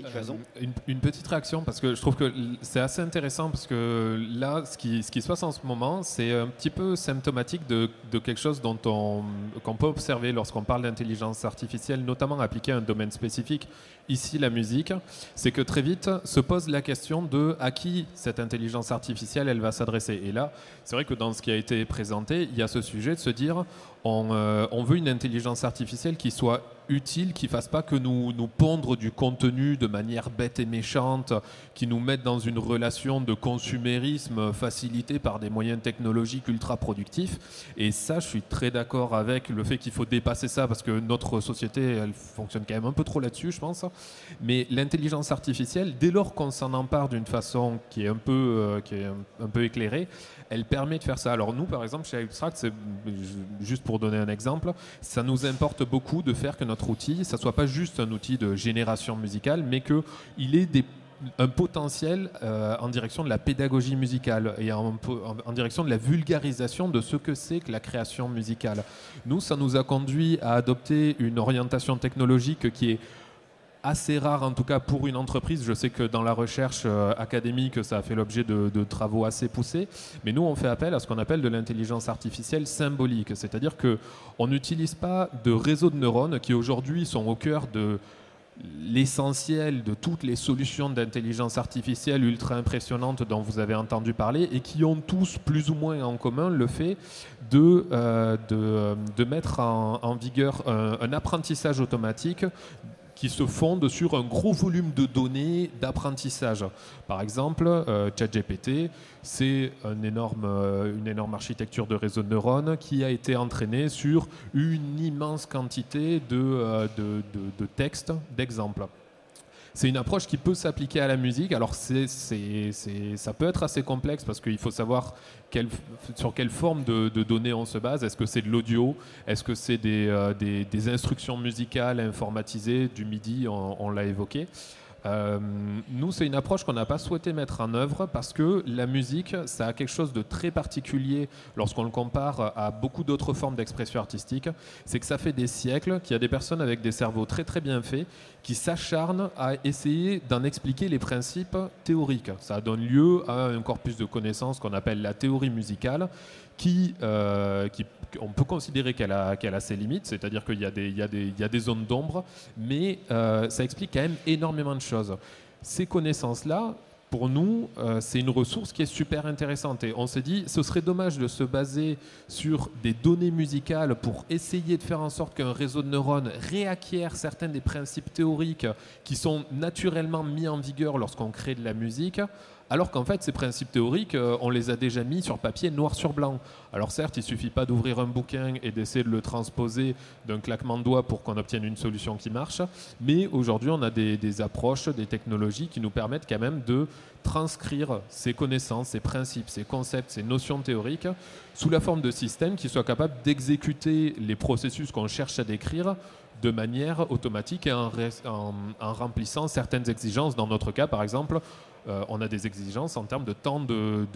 Euh, une, petite réaction, parce que je trouve que c'est assez intéressant, parce que là, ce qui, ce qui se passe en ce moment, c'est un petit peu symptomatique de, de quelque chose dont on, qu'on peut observer lorsqu'on parle d'intelligence artificielle, notamment appliquée à un domaine spécifique, ici la musique, c'est que très vite se pose la question de à qui cette intelligence artificielle, elle va s'adresser. Et là, c'est vrai que dans ce qui a été présenté, il y a ce sujet de se dire, on, euh, on veut une intelligence artificielle qui soit utile, qui fasse pas que nous, nous pondre du contenu de manière bête et méchante, qui nous mette dans une relation de consumérisme facilité par des moyens technologiques ultra productifs. Et ça, je suis très d'accord avec le fait qu'il faut dépasser ça parce que notre société, elle fonctionne quand même un peu trop là-dessus, je pense. Mais l'intelligence artificielle, dès lors qu'on s'en empare d'une façon qui est un peu, euh, qui est un, peu éclairée, elle permet de faire ça. Alors nous, par exemple, chez Abstract, juste pour donner un exemple, ça nous importe beaucoup de faire que notre outil, ça soit pas juste un outil de génération musicale, mais qu'il ait un potentiel euh, en direction de la pédagogie musicale et en, en, direction de la vulgarisation de ce que c'est que la création musicale. Nous, ça nous a conduit à adopter une orientation technologique qui est assez rare, en tout cas pour une entreprise. Je sais que dans la recherche euh, académique, ça a fait l'objet de, de, travaux assez poussés. Mais nous, on fait appel à ce qu'on appelle de l'intelligence artificielle symbolique. C'est-à-dire qu'on n'utilise pas de réseaux de neurones qui aujourd'hui sont au cœur de l'essentiel de toutes les solutions d'intelligence artificielle ultra impressionnantes dont vous avez entendu parler et qui ont tous plus ou moins en commun le fait de, euh, de, mettre en, vigueur un, apprentissage automatique qui se fondent sur un gros volume de données d'apprentissage. Par exemple, euh, ChatGPT, c'est euh, une énorme architecture de réseau de neurones qui a été entraînée sur une immense quantité de, euh, textes, d'exemples. C'est une approche qui peut s'appliquer à la musique. Alors ça peut être assez complexe parce qu'il faut savoir sur quelle forme de, données on se base. Est-ce que c'est de l'audio? Est-ce que c'est des, euh, des, instructions musicales informatisées du MIDI? On l'a évoqué. Euh, nous, c'est une approche qu'on n'a pas souhaité mettre en œuvre parce que la musique, ça a quelque chose de très particulier lorsqu'on le compare à beaucoup d'autres formes d'expression artistique. C'est que ça fait des siècles qu'il y a des personnes avec des cerveaux très très bien faits qui s'acharnent à essayer d'en expliquer les principes théoriques. Ça donne lieu à un corpus de connaissances qu'on appelle la théorie musicale qui, euh, qui on peut considérer qu'elle a, a ses limites, c'est-à-dire qu'il y, a des, y, y a des zones d'ombre, mais euh, ça explique quand même énormément de choses. Ces connaissances-là, pour nous, euh, c'est une ressource qui est super intéressante. Et on s'est dit, ce serait dommage de se baser sur des données musicales pour essayer de faire en sorte qu'un réseau de neurones réacquiert certains des principes théoriques qui sont naturellement mis en vigueur lorsqu'on crée de la musique alors qu'en fait, ces principes théoriques, euh, on les a déjà mis sur papier noir sur blanc. Alors certes, il suffit pas d'ouvrir un bouquin et d'essayer de le transposer d'un claquement de doigts pour qu'on obtienne une solution qui marche, mais aujourd'hui, on a des, approches, des technologies qui nous permettent quand même de transcrire ces connaissances, ces principes, ces concepts, ces notions théoriques sous la forme de systèmes qui soient capables d'exécuter les processus qu'on cherche à décrire de manière automatique et en, remplissant certaines exigences. Dans notre cas, par exemple, euh, on a des exigences en termes de temps de,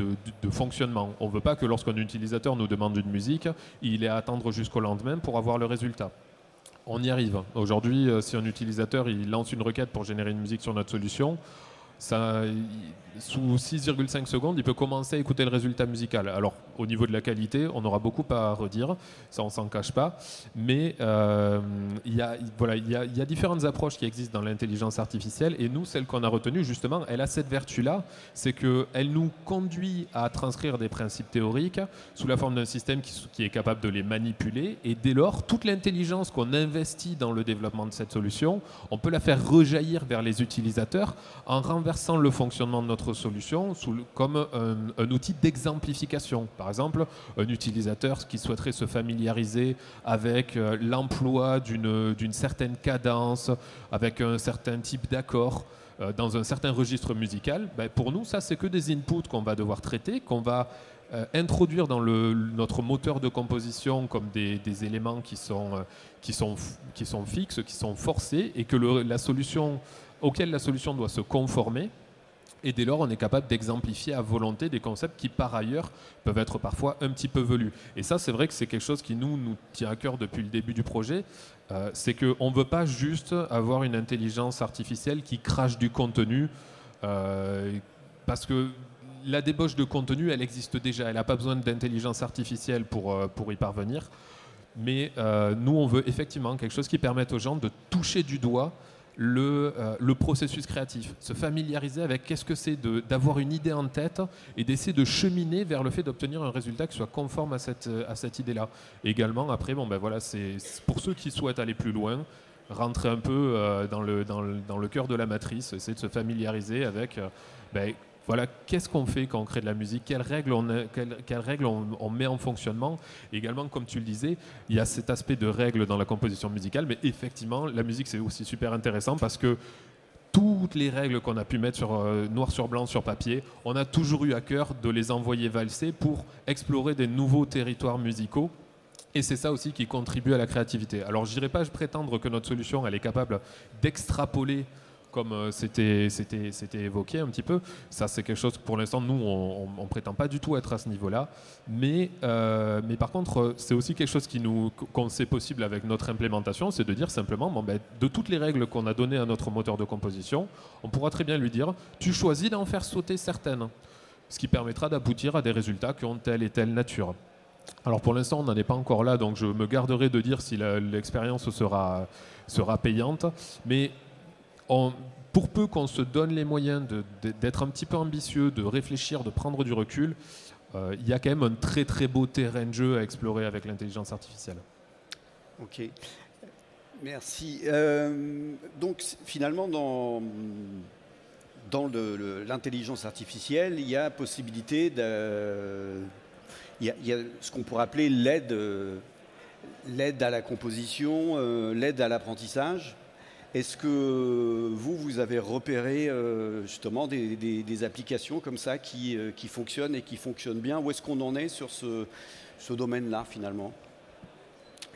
fonctionnement. On ne veut pas que lorsqu'un utilisateur nous demande une musique, il ait à attendre jusqu'au lendemain pour avoir le résultat. On y arrive. Aujourd'hui, euh, si un utilisateur il lance une requête pour générer une musique sur notre solution, ça, sous 6,5 secondes, il peut commencer à écouter le résultat musical. Alors, au niveau de la qualité, on aura beaucoup à redire, ça on s'en cache pas, mais euh, il y, voilà, y, y, a différentes approches qui existent dans l'intelligence artificielle, et nous, celle qu'on a retenue, justement, elle a cette vertu-là, c'est qu'elle nous conduit à transcrire des principes théoriques sous la forme d'un système qui, qui, est capable de les manipuler, et dès lors, toute l'intelligence qu'on investit dans le développement de cette solution, on peut la faire rejaillir vers les utilisateurs en renversant le fonctionnement de notre solution comme un, outil d'exemplification. Par exemple, un utilisateur qui souhaiterait se familiariser avec euh, l'emploi d'une certaine cadence, avec un certain type d'accord euh, dans un certain registre musical, ben pour nous, ça, c'est que des inputs qu'on va devoir traiter, qu'on va euh, introduire dans le, notre moteur de composition comme des, éléments qui sont, qui, sont, qui sont fixes, qui sont forcés, et que la solution auquel la solution doit se conformer, et dès lors, on est capable d'exemplifier à volonté des concepts qui, par ailleurs, peuvent être parfois un petit peu velus. Et ça, c'est vrai que c'est quelque chose qui nous, nous tient à cœur depuis le début du projet. Euh, c'est qu'on ne veut pas juste avoir une intelligence artificielle qui crache du contenu, euh, parce que la débauche de contenu, elle existe déjà. Elle n'a pas besoin d'intelligence artificielle pour, euh, pour y parvenir. Mais nous, on veut effectivement quelque chose qui permette aux gens de toucher du doigt euh, le, processus créatif, se familiariser avec qu'est-ce que c'est d'avoir une idée en tête et d'essayer de cheminer vers le fait d'obtenir un résultat qui soit conforme à cette, à cette idée-là. Également, après, bon, ben voilà, c'est pour ceux qui souhaitent aller plus loin, rentrer un peu dans, le, dans, le, dans, le, cœur de la matrice, essayer de se familiariser avec ben, voilà, qu'est-ce qu'on fait quand on crée de la musique? Quelles règles on, met en fonctionnement? Également, comme tu le disais, il y a cet aspect de règles dans la composition musicale, mais effectivement, la musique, c'est aussi super intéressant parce que toutes les règles qu'on a pu mettre sur, euh, noir sur blanc sur papier, on a toujours eu à cœur de les envoyer valser pour explorer des nouveaux territoires musicaux. Et c'est ça aussi qui contribue à la créativité. Alors je n'irai pas prétendre que notre solution elle est capable d'extrapoler comme euh, c'était évoqué un petit peu. Ça, c'est quelque chose que pour l'instant, nous, on ne prétend pas du tout être à ce niveau-là. Mais, euh, mais par contre, c'est aussi quelque chose qui nous, qu'on sait possible avec notre implémentation, c'est de dire simplement, bon, ben, de toutes les règles qu'on a données à notre moteur de composition, on pourra très bien lui dire, tu choisis d'en faire sauter certaines, ce qui permettra d'aboutir à des résultats qui ont telle et telle nature. Alors pour l'instant, on n'en est pas encore là, donc je me garderai de dire si l'expérience sera, sera payante. Mais pour peu qu'on se donne les moyens d'être un petit peu ambitieux, de réfléchir, de prendre du recul, euh, il y a quand même un très très beau terrain de jeu à explorer avec l'intelligence artificielle. Ok. Merci. Euh, donc finalement, dans, l'intelligence artificielle, il y a possibilité de... Il y a, ce qu'on pourrait appeler l'aide, l'aide à la composition, euh, l'aide à l'apprentissage. Est-ce que vous, vous avez repéré euh, justement des, applications comme ça qui, euh, qui, fonctionnent et qui fonctionnent bien? Où est-ce qu'on en est sur ce, ce domaine-là finalement?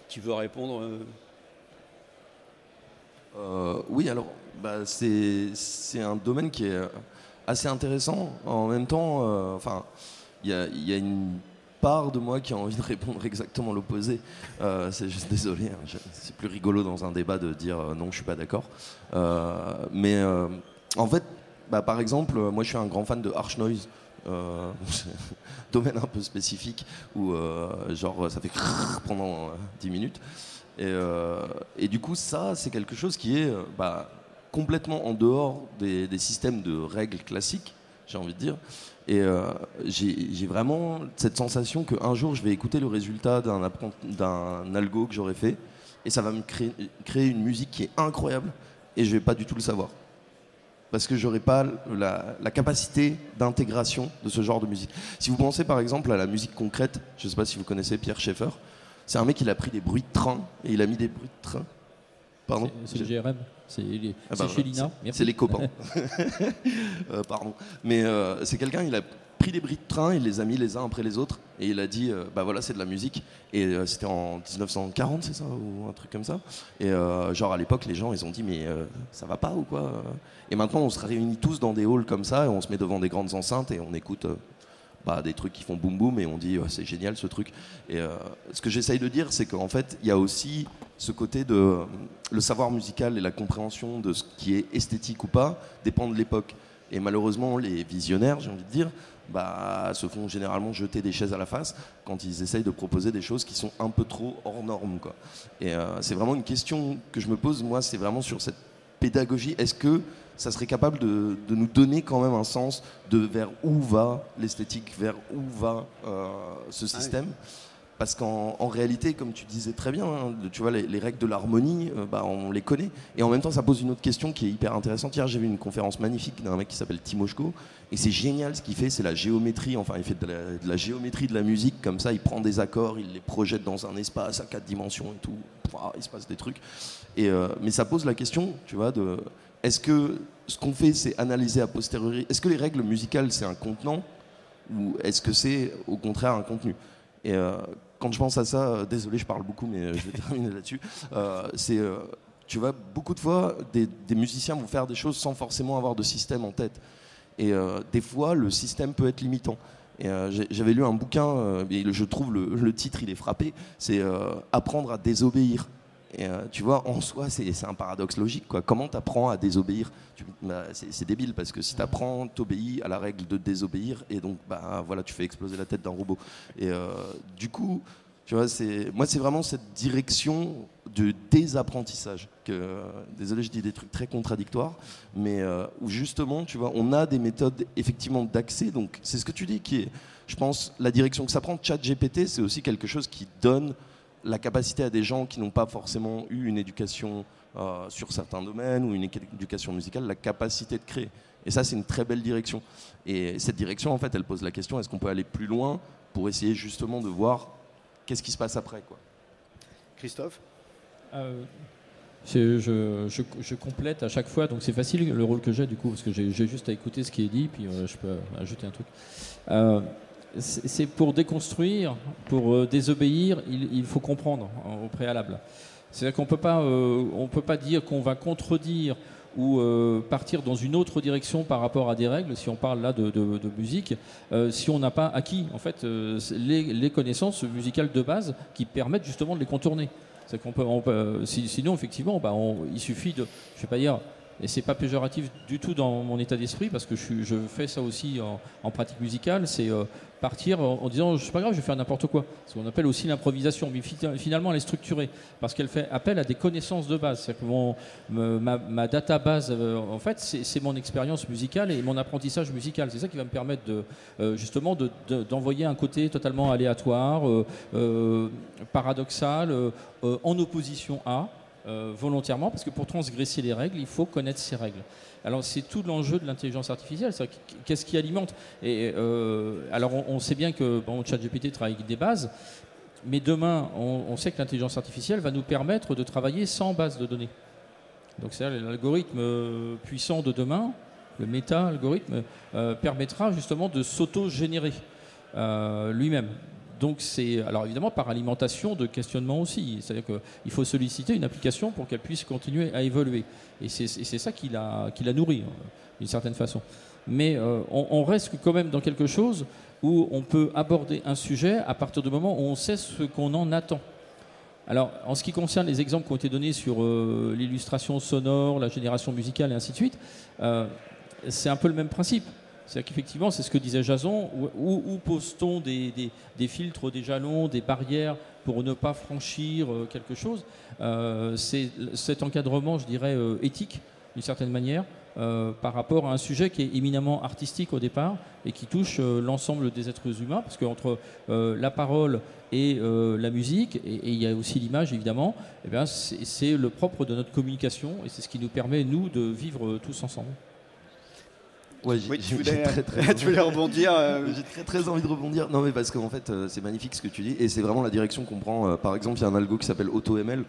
Qui veut répondre euh? Oui, alors bah, c'est un domaine qui est assez intéressant. En même temps, enfin, il y, y a une part de moi qui a envie de répondre exactement l'opposé. Euh, c'est juste désolé, hein, c'est plus rigolo dans un débat de dire euh, non, je suis pas d'accord. Euh, mais en fait, bah, par exemple, moi je suis un grand fan de Harsh Noise. domaine un peu spécifique où genre ça fait pendant 10 minutes et, du coup ça c'est quelque chose qui est bah, complètement en dehors des systèmes de règles classiques j'ai envie de dire et euh, j'ai vraiment cette sensation qu'un jour, je vais écouter le résultat d'un algo que j'aurais fait, et ça va me créer, une musique qui est incroyable, et je vais pas du tout le savoir. Parce que j'aurais pas la, la capacité d'intégration de ce genre de musique. Si vous pensez par exemple à la musique concrète, je sais pas si vous connaissez Pierre Schaeffer, c'est un mec qui a pris des bruits de train, et il a mis des bruits de train Pardon? C'est le GRM. C'est ah bah chez Lina. C'est les copains. Euh, pardon. Mais euh, c'est quelqu'un, il a pris des bris de train, il les a mis les uns après les autres, et il a dit euh, bah voilà, c'est de la musique. Et c'était en 1940, c'est ça Ou un truc comme ça. Et genre à l'époque, les gens, ils ont dit mais ça va pas ou quoi? Et maintenant, on se réunit tous dans des halls comme ça, et on se met devant des grandes enceintes, et on écoute des trucs qui font boum boum et on dit c'est génial ce truc. Et euh, ce que j'essaye de dire, c'est qu'en fait, il y a aussi ce côté de le savoir musical et la compréhension de ce qui est esthétique ou pas dépend de l'époque. Et malheureusement, les visionnaires, j'ai envie de dire, bah, se font généralement jeter des chaises à la face quand ils essayent de proposer des choses qui sont un peu trop hors normes. Quoi. Et euh, c'est vraiment une question que je me pose, moi, c'est vraiment sur cette pédagogie. Est-ce que ça serait capable de, nous donner quand même un sens de vers où va l'esthétique, vers où va euh, ce ah système? Parce qu'en réalité, comme tu disais très bien, hein, tu vois, les, règles de l'harmonie, euh, bah, on les connaît. Et en même temps, ça pose une autre question qui est hyper intéressante. Hier, j'ai vu une conférence magnifique d'un mec qui s'appelle Timoshko. Et c'est génial ce qu'il fait, c'est la géométrie. Enfin, il fait de la, géométrie de la musique, comme ça, il prend des accords, il les projette dans un espace à quatre dimensions et tout. il se passe des trucs. Et, euh, mais ça pose la question, tu vois, de est-ce que ce qu'on fait, c'est analyser a posteriori Est-ce que les règles musicales, c'est un contenant Ou est-ce que c'est au contraire un contenu? Et euh, quand je pense à ça, euh, désolé, je parle beaucoup, mais euh, je vais terminer là-dessus. c'est, tu vois, beaucoup de fois, des, musiciens vont faire des choses sans forcément avoir de système en tête. Et des fois, le système peut être limitant. Et j'avais lu un bouquin, je trouve le, le, titre, il est frappé, c'est Apprendre à désobéir. Et euh, tu vois, en soi, c'est un paradoxe logique. Quoi. Comment tu apprends à désobéir? Bah, C'est débile parce que si tu apprends, tu obéis à la règle de désobéir et donc bah, voilà, tu fais exploser la tête d'un robot. Et euh, du coup, tu vois, moi, c'est vraiment cette direction de désapprentissage. Que, désolé, je dis des trucs très contradictoires, mais euh, où justement, tu vois, on a des méthodes effectivement d'accès. Donc, c'est ce que tu dis qui est, je pense, la direction que ça prend. Chat GPT, c'est aussi quelque chose qui donne la capacité à des gens qui n'ont pas forcément eu une éducation euh, sur certains domaines ou une éducation musicale, la capacité de créer. Et ça, c'est une très belle direction. Et cette direction, en fait, elle pose la question est-ce qu'on peut aller plus loin pour essayer justement de voir qu'est-ce qui se passe après quoi? Christophe? Euh, je, complète à chaque fois, donc c'est facile le rôle que j'ai du coup, parce que j'ai juste à écouter ce qui est dit, puis euh, je peux ajouter un truc. Euh, c'est pour déconstruire, pour désobéir, il, faut comprendre au préalable. C'est-à-dire qu'on ne peut pas dire qu'on va contredire ou partir dans une autre direction par rapport à des règles, si on parle là de, musique, si on n'a pas acquis en fait les, connaissances musicales de base qui permettent justement de les contourner. C'est qu'on peut, euh, sinon, effectivement, bah, il suffit de, je vais pas dire, et c'est pas péjoratif du tout dans mon état d'esprit parce que je, fais ça aussi en, pratique musicale, c'est euh, partir en, disant c'est pas grave, je vais faire n'importe quoi. Ce qu'on appelle aussi l'improvisation, mais finalement elle est structurée parce qu'elle fait appel à des connaissances de base. Que mon, ma, ma database, euh, en fait, c'est mon expérience musicale et mon apprentissage musical. C'est ça qui va me permettre de, euh, justement d'envoyer un côté totalement aléatoire, paradoxal, en opposition à. Euh, volontairement, parce que pour transgresser les règles, il faut connaître ces règles. Alors c'est tout l'enjeu de l'intelligence artificielle, qu'est-ce qui alimente Et euh, alors on, sait bien que bon, ChatGPT travaille avec des bases, mais demain on, sait que l'intelligence artificielle va nous permettre de travailler sans base de données. Donc c'est l'algorithme puissant de demain, le méta-algorithme, euh, permettra justement de s'auto-générer lui-même. Donc c'est alors évidemment par alimentation de questionnement aussi, c'est-à-dire qu'il faut solliciter une application pour qu'elle puisse continuer à évoluer. Et c'est ça qui la, qui la nourrit hein, d'une certaine façon. Mais euh, on, reste quand même dans quelque chose où on peut aborder un sujet à partir du moment où on sait ce qu'on en attend. Alors, en ce qui concerne les exemples qui ont été donnés sur euh, l'illustration sonore, la génération musicale et ainsi de suite, euh, c'est un peu le même principe. C'est-à-dire qu'effectivement, c'est ce que disait Jason, où, pose-t-on des, filtres, des jalons, des barrières pour ne pas franchir euh, quelque chose euh, C'est cet encadrement, je dirais, euh, éthique, d'une certaine manière, par rapport à un sujet qui est éminemment artistique au départ et qui touche l'ensemble des êtres humains, parce qu'entre la parole et la musique, et, il y a aussi l'image évidemment, eh c'est le propre de notre communication et c'est ce qui nous permet, nous, de vivre tous ensemble. Ouais, oui, tu voulais, très, très tu voulais rebondir. Euh, j'ai très très envie de rebondir. Non, mais parce qu'en fait, euh, c'est magnifique ce que tu dis, et c'est vraiment la direction qu'on prend. Euh, par exemple, il y a un algo qui s'appelle AutoML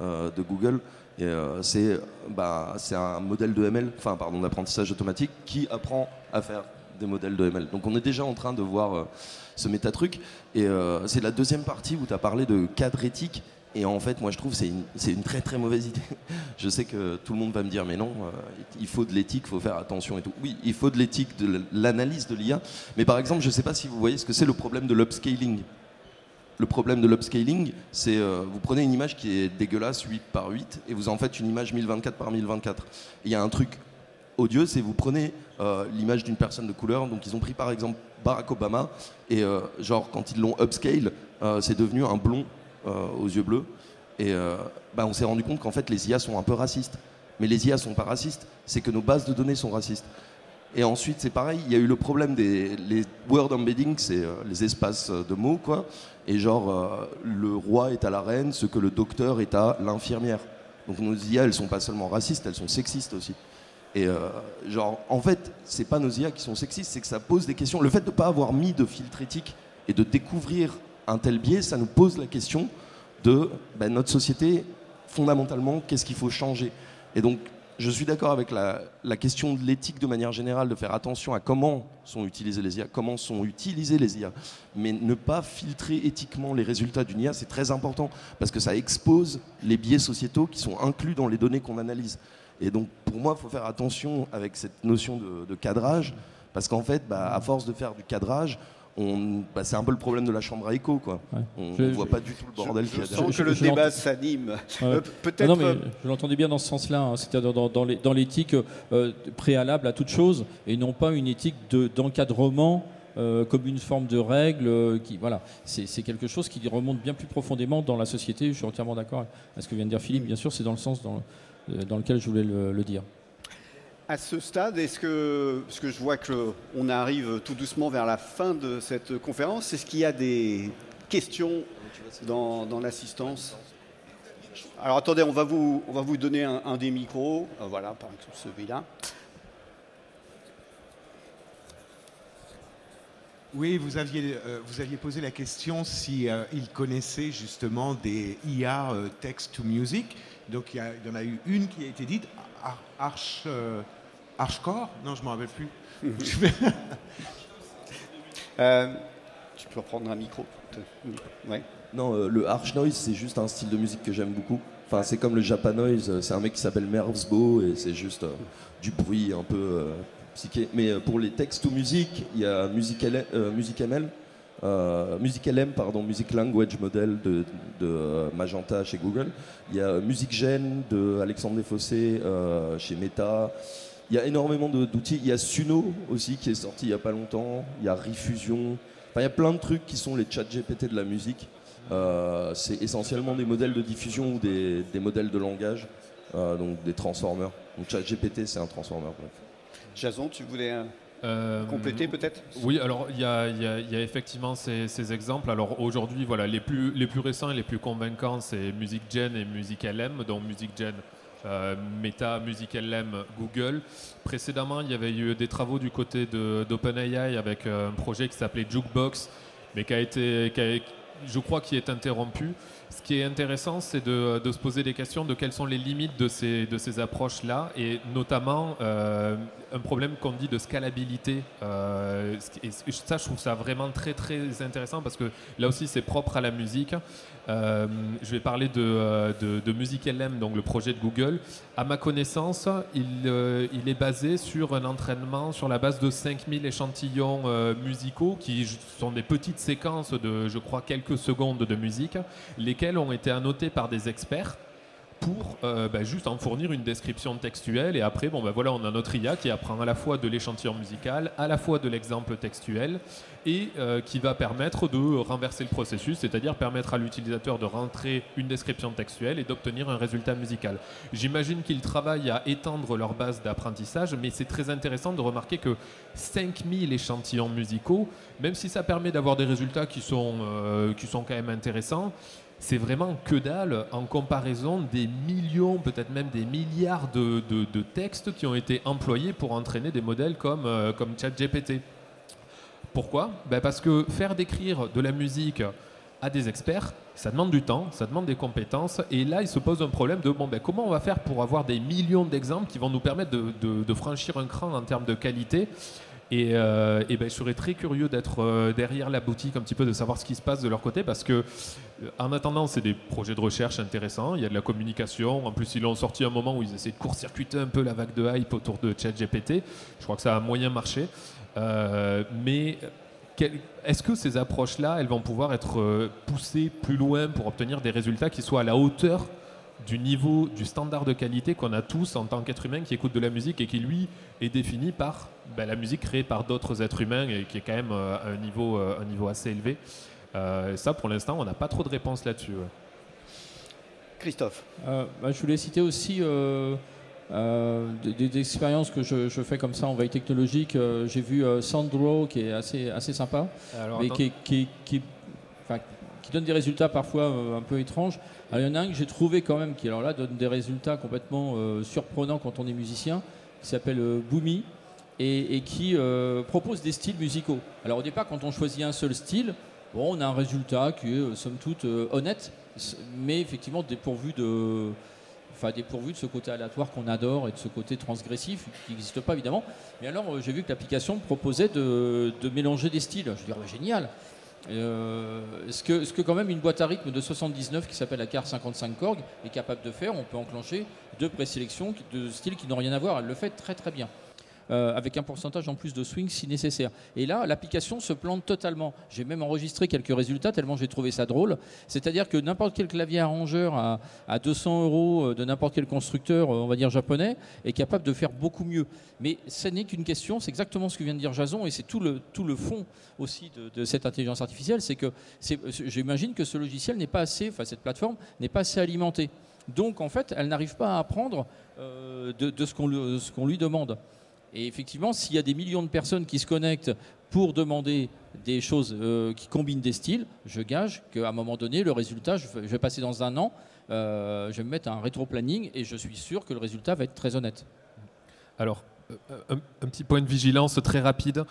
de Google, et c'est bah, un modèle de ML, enfin pardon, d'apprentissage automatique qui apprend à faire des modèles de ML. Donc on est déjà en train de voir ce métatruc, et c'est la deuxième partie où tu as parlé de cadre éthique. Et en fait, moi, je trouve que c'est une, très très mauvaise idée. je sais que tout le monde va me dire, mais non, euh, il faut de l'éthique, il faut faire attention et tout. Oui, il faut de l'éthique, de l'analyse de l'IA. Mais par exemple, je ne sais pas si vous voyez ce que c'est le problème de l'upscaling. Le problème de l'upscaling, c'est euh, vous prenez une image qui est dégueulasse 8 par 8 et vous en faites une image 1024 par 1024. Il y a un truc odieux, c'est vous prenez euh, l'image d'une personne de couleur. Donc ils ont pris par exemple Barack Obama et genre quand ils l'ont upscale, c'est devenu un blond euh, aux yeux bleus. Et euh, bah, on s'est rendu compte qu'en fait, les IA sont un peu racistes. Mais les IA sont pas racistes, c'est que nos bases de données sont racistes. Et ensuite, c'est pareil, il y a eu le problème des word embedding, c'est euh, les espaces de mots, quoi. Et genre, le roi est à la reine, ce que le docteur est à l'infirmière. Donc nos IA, elles sont pas seulement racistes, elles sont sexistes aussi. Et genre, en fait, c'est pas nos IA qui sont sexistes, c'est que ça pose des questions. Le fait de ne pas avoir mis de filtre éthique et de découvrir un tel biais, ça nous pose la question de ben, notre société, fondamentalement, qu'est-ce qu'il faut changer? Et donc, je suis d'accord avec la, question de l'éthique de manière générale, de faire attention à comment sont utilisés les IA, comment sont utilisés les IA, mais ne pas filtrer éthiquement les résultats d'une IA, c'est très important, parce que ça expose les biais sociétaux qui sont inclus dans les données qu'on analyse. Et donc, pour moi, il faut faire attention avec cette notion de, cadrage, parce qu'en fait, bah, à force de faire du cadrage, bah, c'est un peu le problème de la chambre à écho. Quoi. On ne voit pas du tout le bordel qu'il y a derrière. Je sens que le débat s'anime. Euh, peut-être. Non, mais euh, je l'entendais bien dans ce sens-là, hein. c'est-à-dire dans, l'éthique euh, préalable à toute chose, et non pas une éthique d'encadrement. comme une forme de règle qui voilà c'est quelque chose qui remonte bien plus profondément dans la société je suis entièrement d'accord avec ce que vient de dire Philippe bien sûr c'est dans le sens dans, dans lequel je voulais le dire à ce stade, est-ce que, parce que je vois qu'on arrive tout doucement vers la fin de cette conférence, est-ce qu'il y a des questions dans, l'assistance? Alors attendez, on va vous, on va vous donner un, des micros. Euh, voilà, par exemple celui-là. Oui, vous aviez, euh, vous aviez posé la question si euh, connaissait justement des IA euh, text to music. Donc il y, y en a eu une qui a été dite, Ar- Arch, Archcore Non, je ne m'en rappelle plus. Euh, tu peux reprendre un micro Ouais. Non, euh, le harsh noise, c'est juste un style de musique que j'aime beaucoup. Enfin, c'est comme le japanoise, euh, c'est un mec qui s'appelle Mervsbo et c'est juste euh, du bruit un peu euh, psyché. Mais euh, pour les textes ou musique, il y a Music, L- euh, Music ML, euh, Music LM, pardon, Music Language Model de, de, Magenta chez Google. Il y a Music Gen de Alexandre Desfossés euh, chez Meta. Il y a énormément d'outils. Il y a Suno aussi qui est sorti il n'y a pas longtemps. Il y a Refusion. Enfin, il y a plein de trucs qui sont les chats GPT de la musique. Euh, c'est essentiellement des modèles de diffusion ou des, des modèles de langage, euh, donc des transformers. Donc ChatGPT, c'est un transformer. bref. Jason, tu voulais euh, compléter peut-être? Oui, alors il y a, y y effectivement ces, ces exemples. Alors aujourd'hui, voilà, les plus, les plus récents et les plus convaincants, c'est Music Gen et Music LM. Donc Music Gen, euh, Meta, Music LM, Google. Précédemment, il y avait eu des travaux du côté d'OpenAI avec euh, un projet qui s'appelait Jukebox, mais qui a été, je crois, qui est interrompu. Ce qui est intéressant, c'est de, se poser des questions de quelles sont les limites de ces, de ces approches-là, et notamment euh, un problème qu'on dit de scalabilité. Euh, ça, je trouve ça vraiment très très intéressant parce que là aussi, c'est propre à la musique. Euh, je vais parler de, de, de Music LM, donc le projet de Google. À ma connaissance, il, il est basé sur un entraînement sur la base de 5000 échantillons musicaux qui sont des petites séquences de, je crois, quelques secondes de musique, lesquelles ont été annotées par des experts pour euh, bah, juste en fournir une description textuelle. Et après bon bah voilà on a notre IA qui apprend à la fois de l'échantillon musical à la fois de l'exemple textuel et euh, qui va permettre de renverser le processus c'est-à-dire permettre à l'utilisateur de rentrer une description textuelle et d'obtenir un résultat musical. J'imagine qu'ils travaillent à étendre leur base d'apprentissage mais c'est très intéressant de remarquer que 5000 échantillons musicaux même si ça permet d'avoir des résultats qui sont, euh, qui sont quand même intéressants c'est vraiment que dalle en comparaison des millions, peut-être même des milliards de, textes qui ont été employés pour entraîner des modèles comme, euh, ChatGPT. Pourquoi? Ben Parce que faire décrire de la musique à des experts, ça demande du temps, ça demande des compétences, et là il se pose un problème de bon, ben, comment on va faire pour avoir des millions d'exemples qui vont nous permettre de franchir un cran en termes de qualité? Et, euh, et ben, je serais très curieux d'être euh, derrière la boutique, un petit peu de savoir ce qui se passe de leur côté, parce que euh, en attendant, c'est des projets de recherche intéressants. Il y a de la communication. En plus, ils l'ont sorti un moment où ils essaient de court-circuiter un peu la vague de hype autour de ChatGPT. Je crois que ça a moyen marché. Mais est-ce que ces approches-là, elles vont pouvoir être poussées plus loin pour obtenir des résultats qui soient à la hauteur du niveau, du standard de qualité qu'on a tous en tant qu'être humain qui écoute de la musique et qui, lui, est défini par ben, la musique créée par d'autres êtres humains et qui est quand même euh, un, niveau, euh, un niveau assez élevé. Euh, ça, pour l'instant, on n'a pas trop de réponses là-dessus. ouais. Christophe. Euh, bah, je voulais citer aussi euh, euh, des, des expériences que je, je fais comme ça en veille technologique. Euh, J'ai vu euh, Sandro qui est assez, assez sympa, Alors, mais attends- qui, qui, qui donne des résultats parfois euh, un peu étranges. Alors, il y en a un que j'ai trouvé quand même qui alors là donne des résultats complètement euh, surprenants quand on est musicien, qui s'appelle euh, Boomy et, qui euh, propose des styles musicaux. Alors au départ, quand on choisit un seul style, bon, on a un résultat qui est euh, somme toute honnête, mais effectivement dépourvu de, enfin dépourvu de ce côté aléatoire qu'on adore et de ce côté transgressif qui n'existe pas évidemment. Mais alors j'ai vu que l'application proposait de, mélanger des styles. Je dis oh, génial. Euh, ce, que, quand même une boîte à rythme de 79 qui s'appelle la CAR 55 Korg est capable de faire, on peut enclencher deux présélections de styles qui n'ont rien à voir. Elle le fait très très bien. Euh, avec un pourcentage en plus de swing si nécessaire. Et là, l'application se plante totalement. J'ai même enregistré quelques résultats tellement j'ai trouvé ça drôle. C'est-à-dire que n'importe quel clavier arrangeur à, à 200 euros euh, de n'importe quel constructeur, euh, on va dire japonais, est capable de faire beaucoup mieux. Mais ce n'est qu'une question, c'est exactement ce que vient de dire Jason, et c'est tout le, tout le fond aussi de, cette intelligence artificielle, c'est que j'imagine que ce logiciel n'est pas assez, enfin cette plateforme n'est pas assez alimentée. Donc en fait, elle n'arrive pas à apprendre de, ce qu'on lui demande. Et effectivement, s'il y a des millions de personnes qui se connectent pour demander des choses euh, qui combinent des styles, je gage qu'à un moment donné, le résultat, je vais passer dans un an, euh, je vais me mettre un rétro-planning et je suis sûr que le résultat va être très honnête. Alors, euh, un, petit point de vigilance très rapide.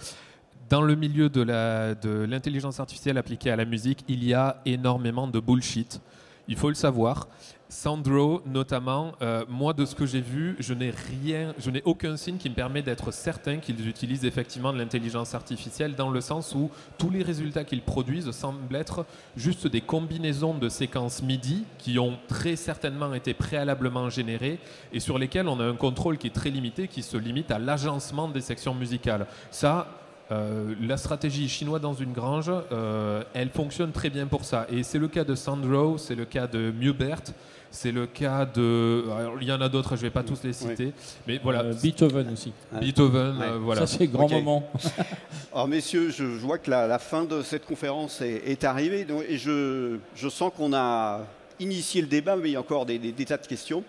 Dans le milieu de l'intelligence artificielle appliquée à la musique, il y a énormément de bullshit. Il faut le savoir. Sandro, notamment, euh, moi, de ce que j'ai vu, je n'ai rien, je n'ai aucun signe qui me permet d'être certain qu'ils utilisent effectivement de l'intelligence artificielle, dans le sens où tous les résultats qu'ils produisent semblent être juste des combinaisons de séquences MIDI qui ont très certainement été préalablement générées et sur lesquelles on a un contrôle qui est très limité, qui se limite à l'agencement des sections musicales. Ça, euh, la stratégie chinoise dans une grange, euh, elle fonctionne très bien pour ça. Et c'est le cas de Sandro, c'est le cas de Mubert, c'est le cas de. alors, il y en a d'autres, je ne vais pas tous les citer. Mais voilà, Euh, Beethoven aussi. Beethoven, Ouais. euh, voilà. Ça, c'est grand moment. Alors messieurs, je, je vois que la, la fin de cette conférence est, est arrivée donc- et je, je sens qu'on a initié le débat, mais il y a encore des, des- des tas de questions.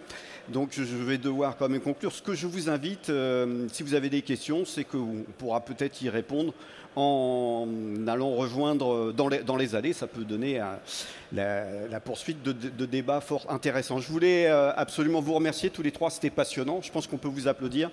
Donc je vais devoir quand même conclure. Ce que je vous invite, euh, si vous avez des questions, c'est qu'on pourra peut-être y répondre en allant rejoindre dans les, dans les allées. Ça peut donner euh, la, poursuite de, de- de débats fort intéressants. Je voulais euh, absolument vous remercier tous les trois, c'était passionnant. Je pense qu'on peut vous applaudir.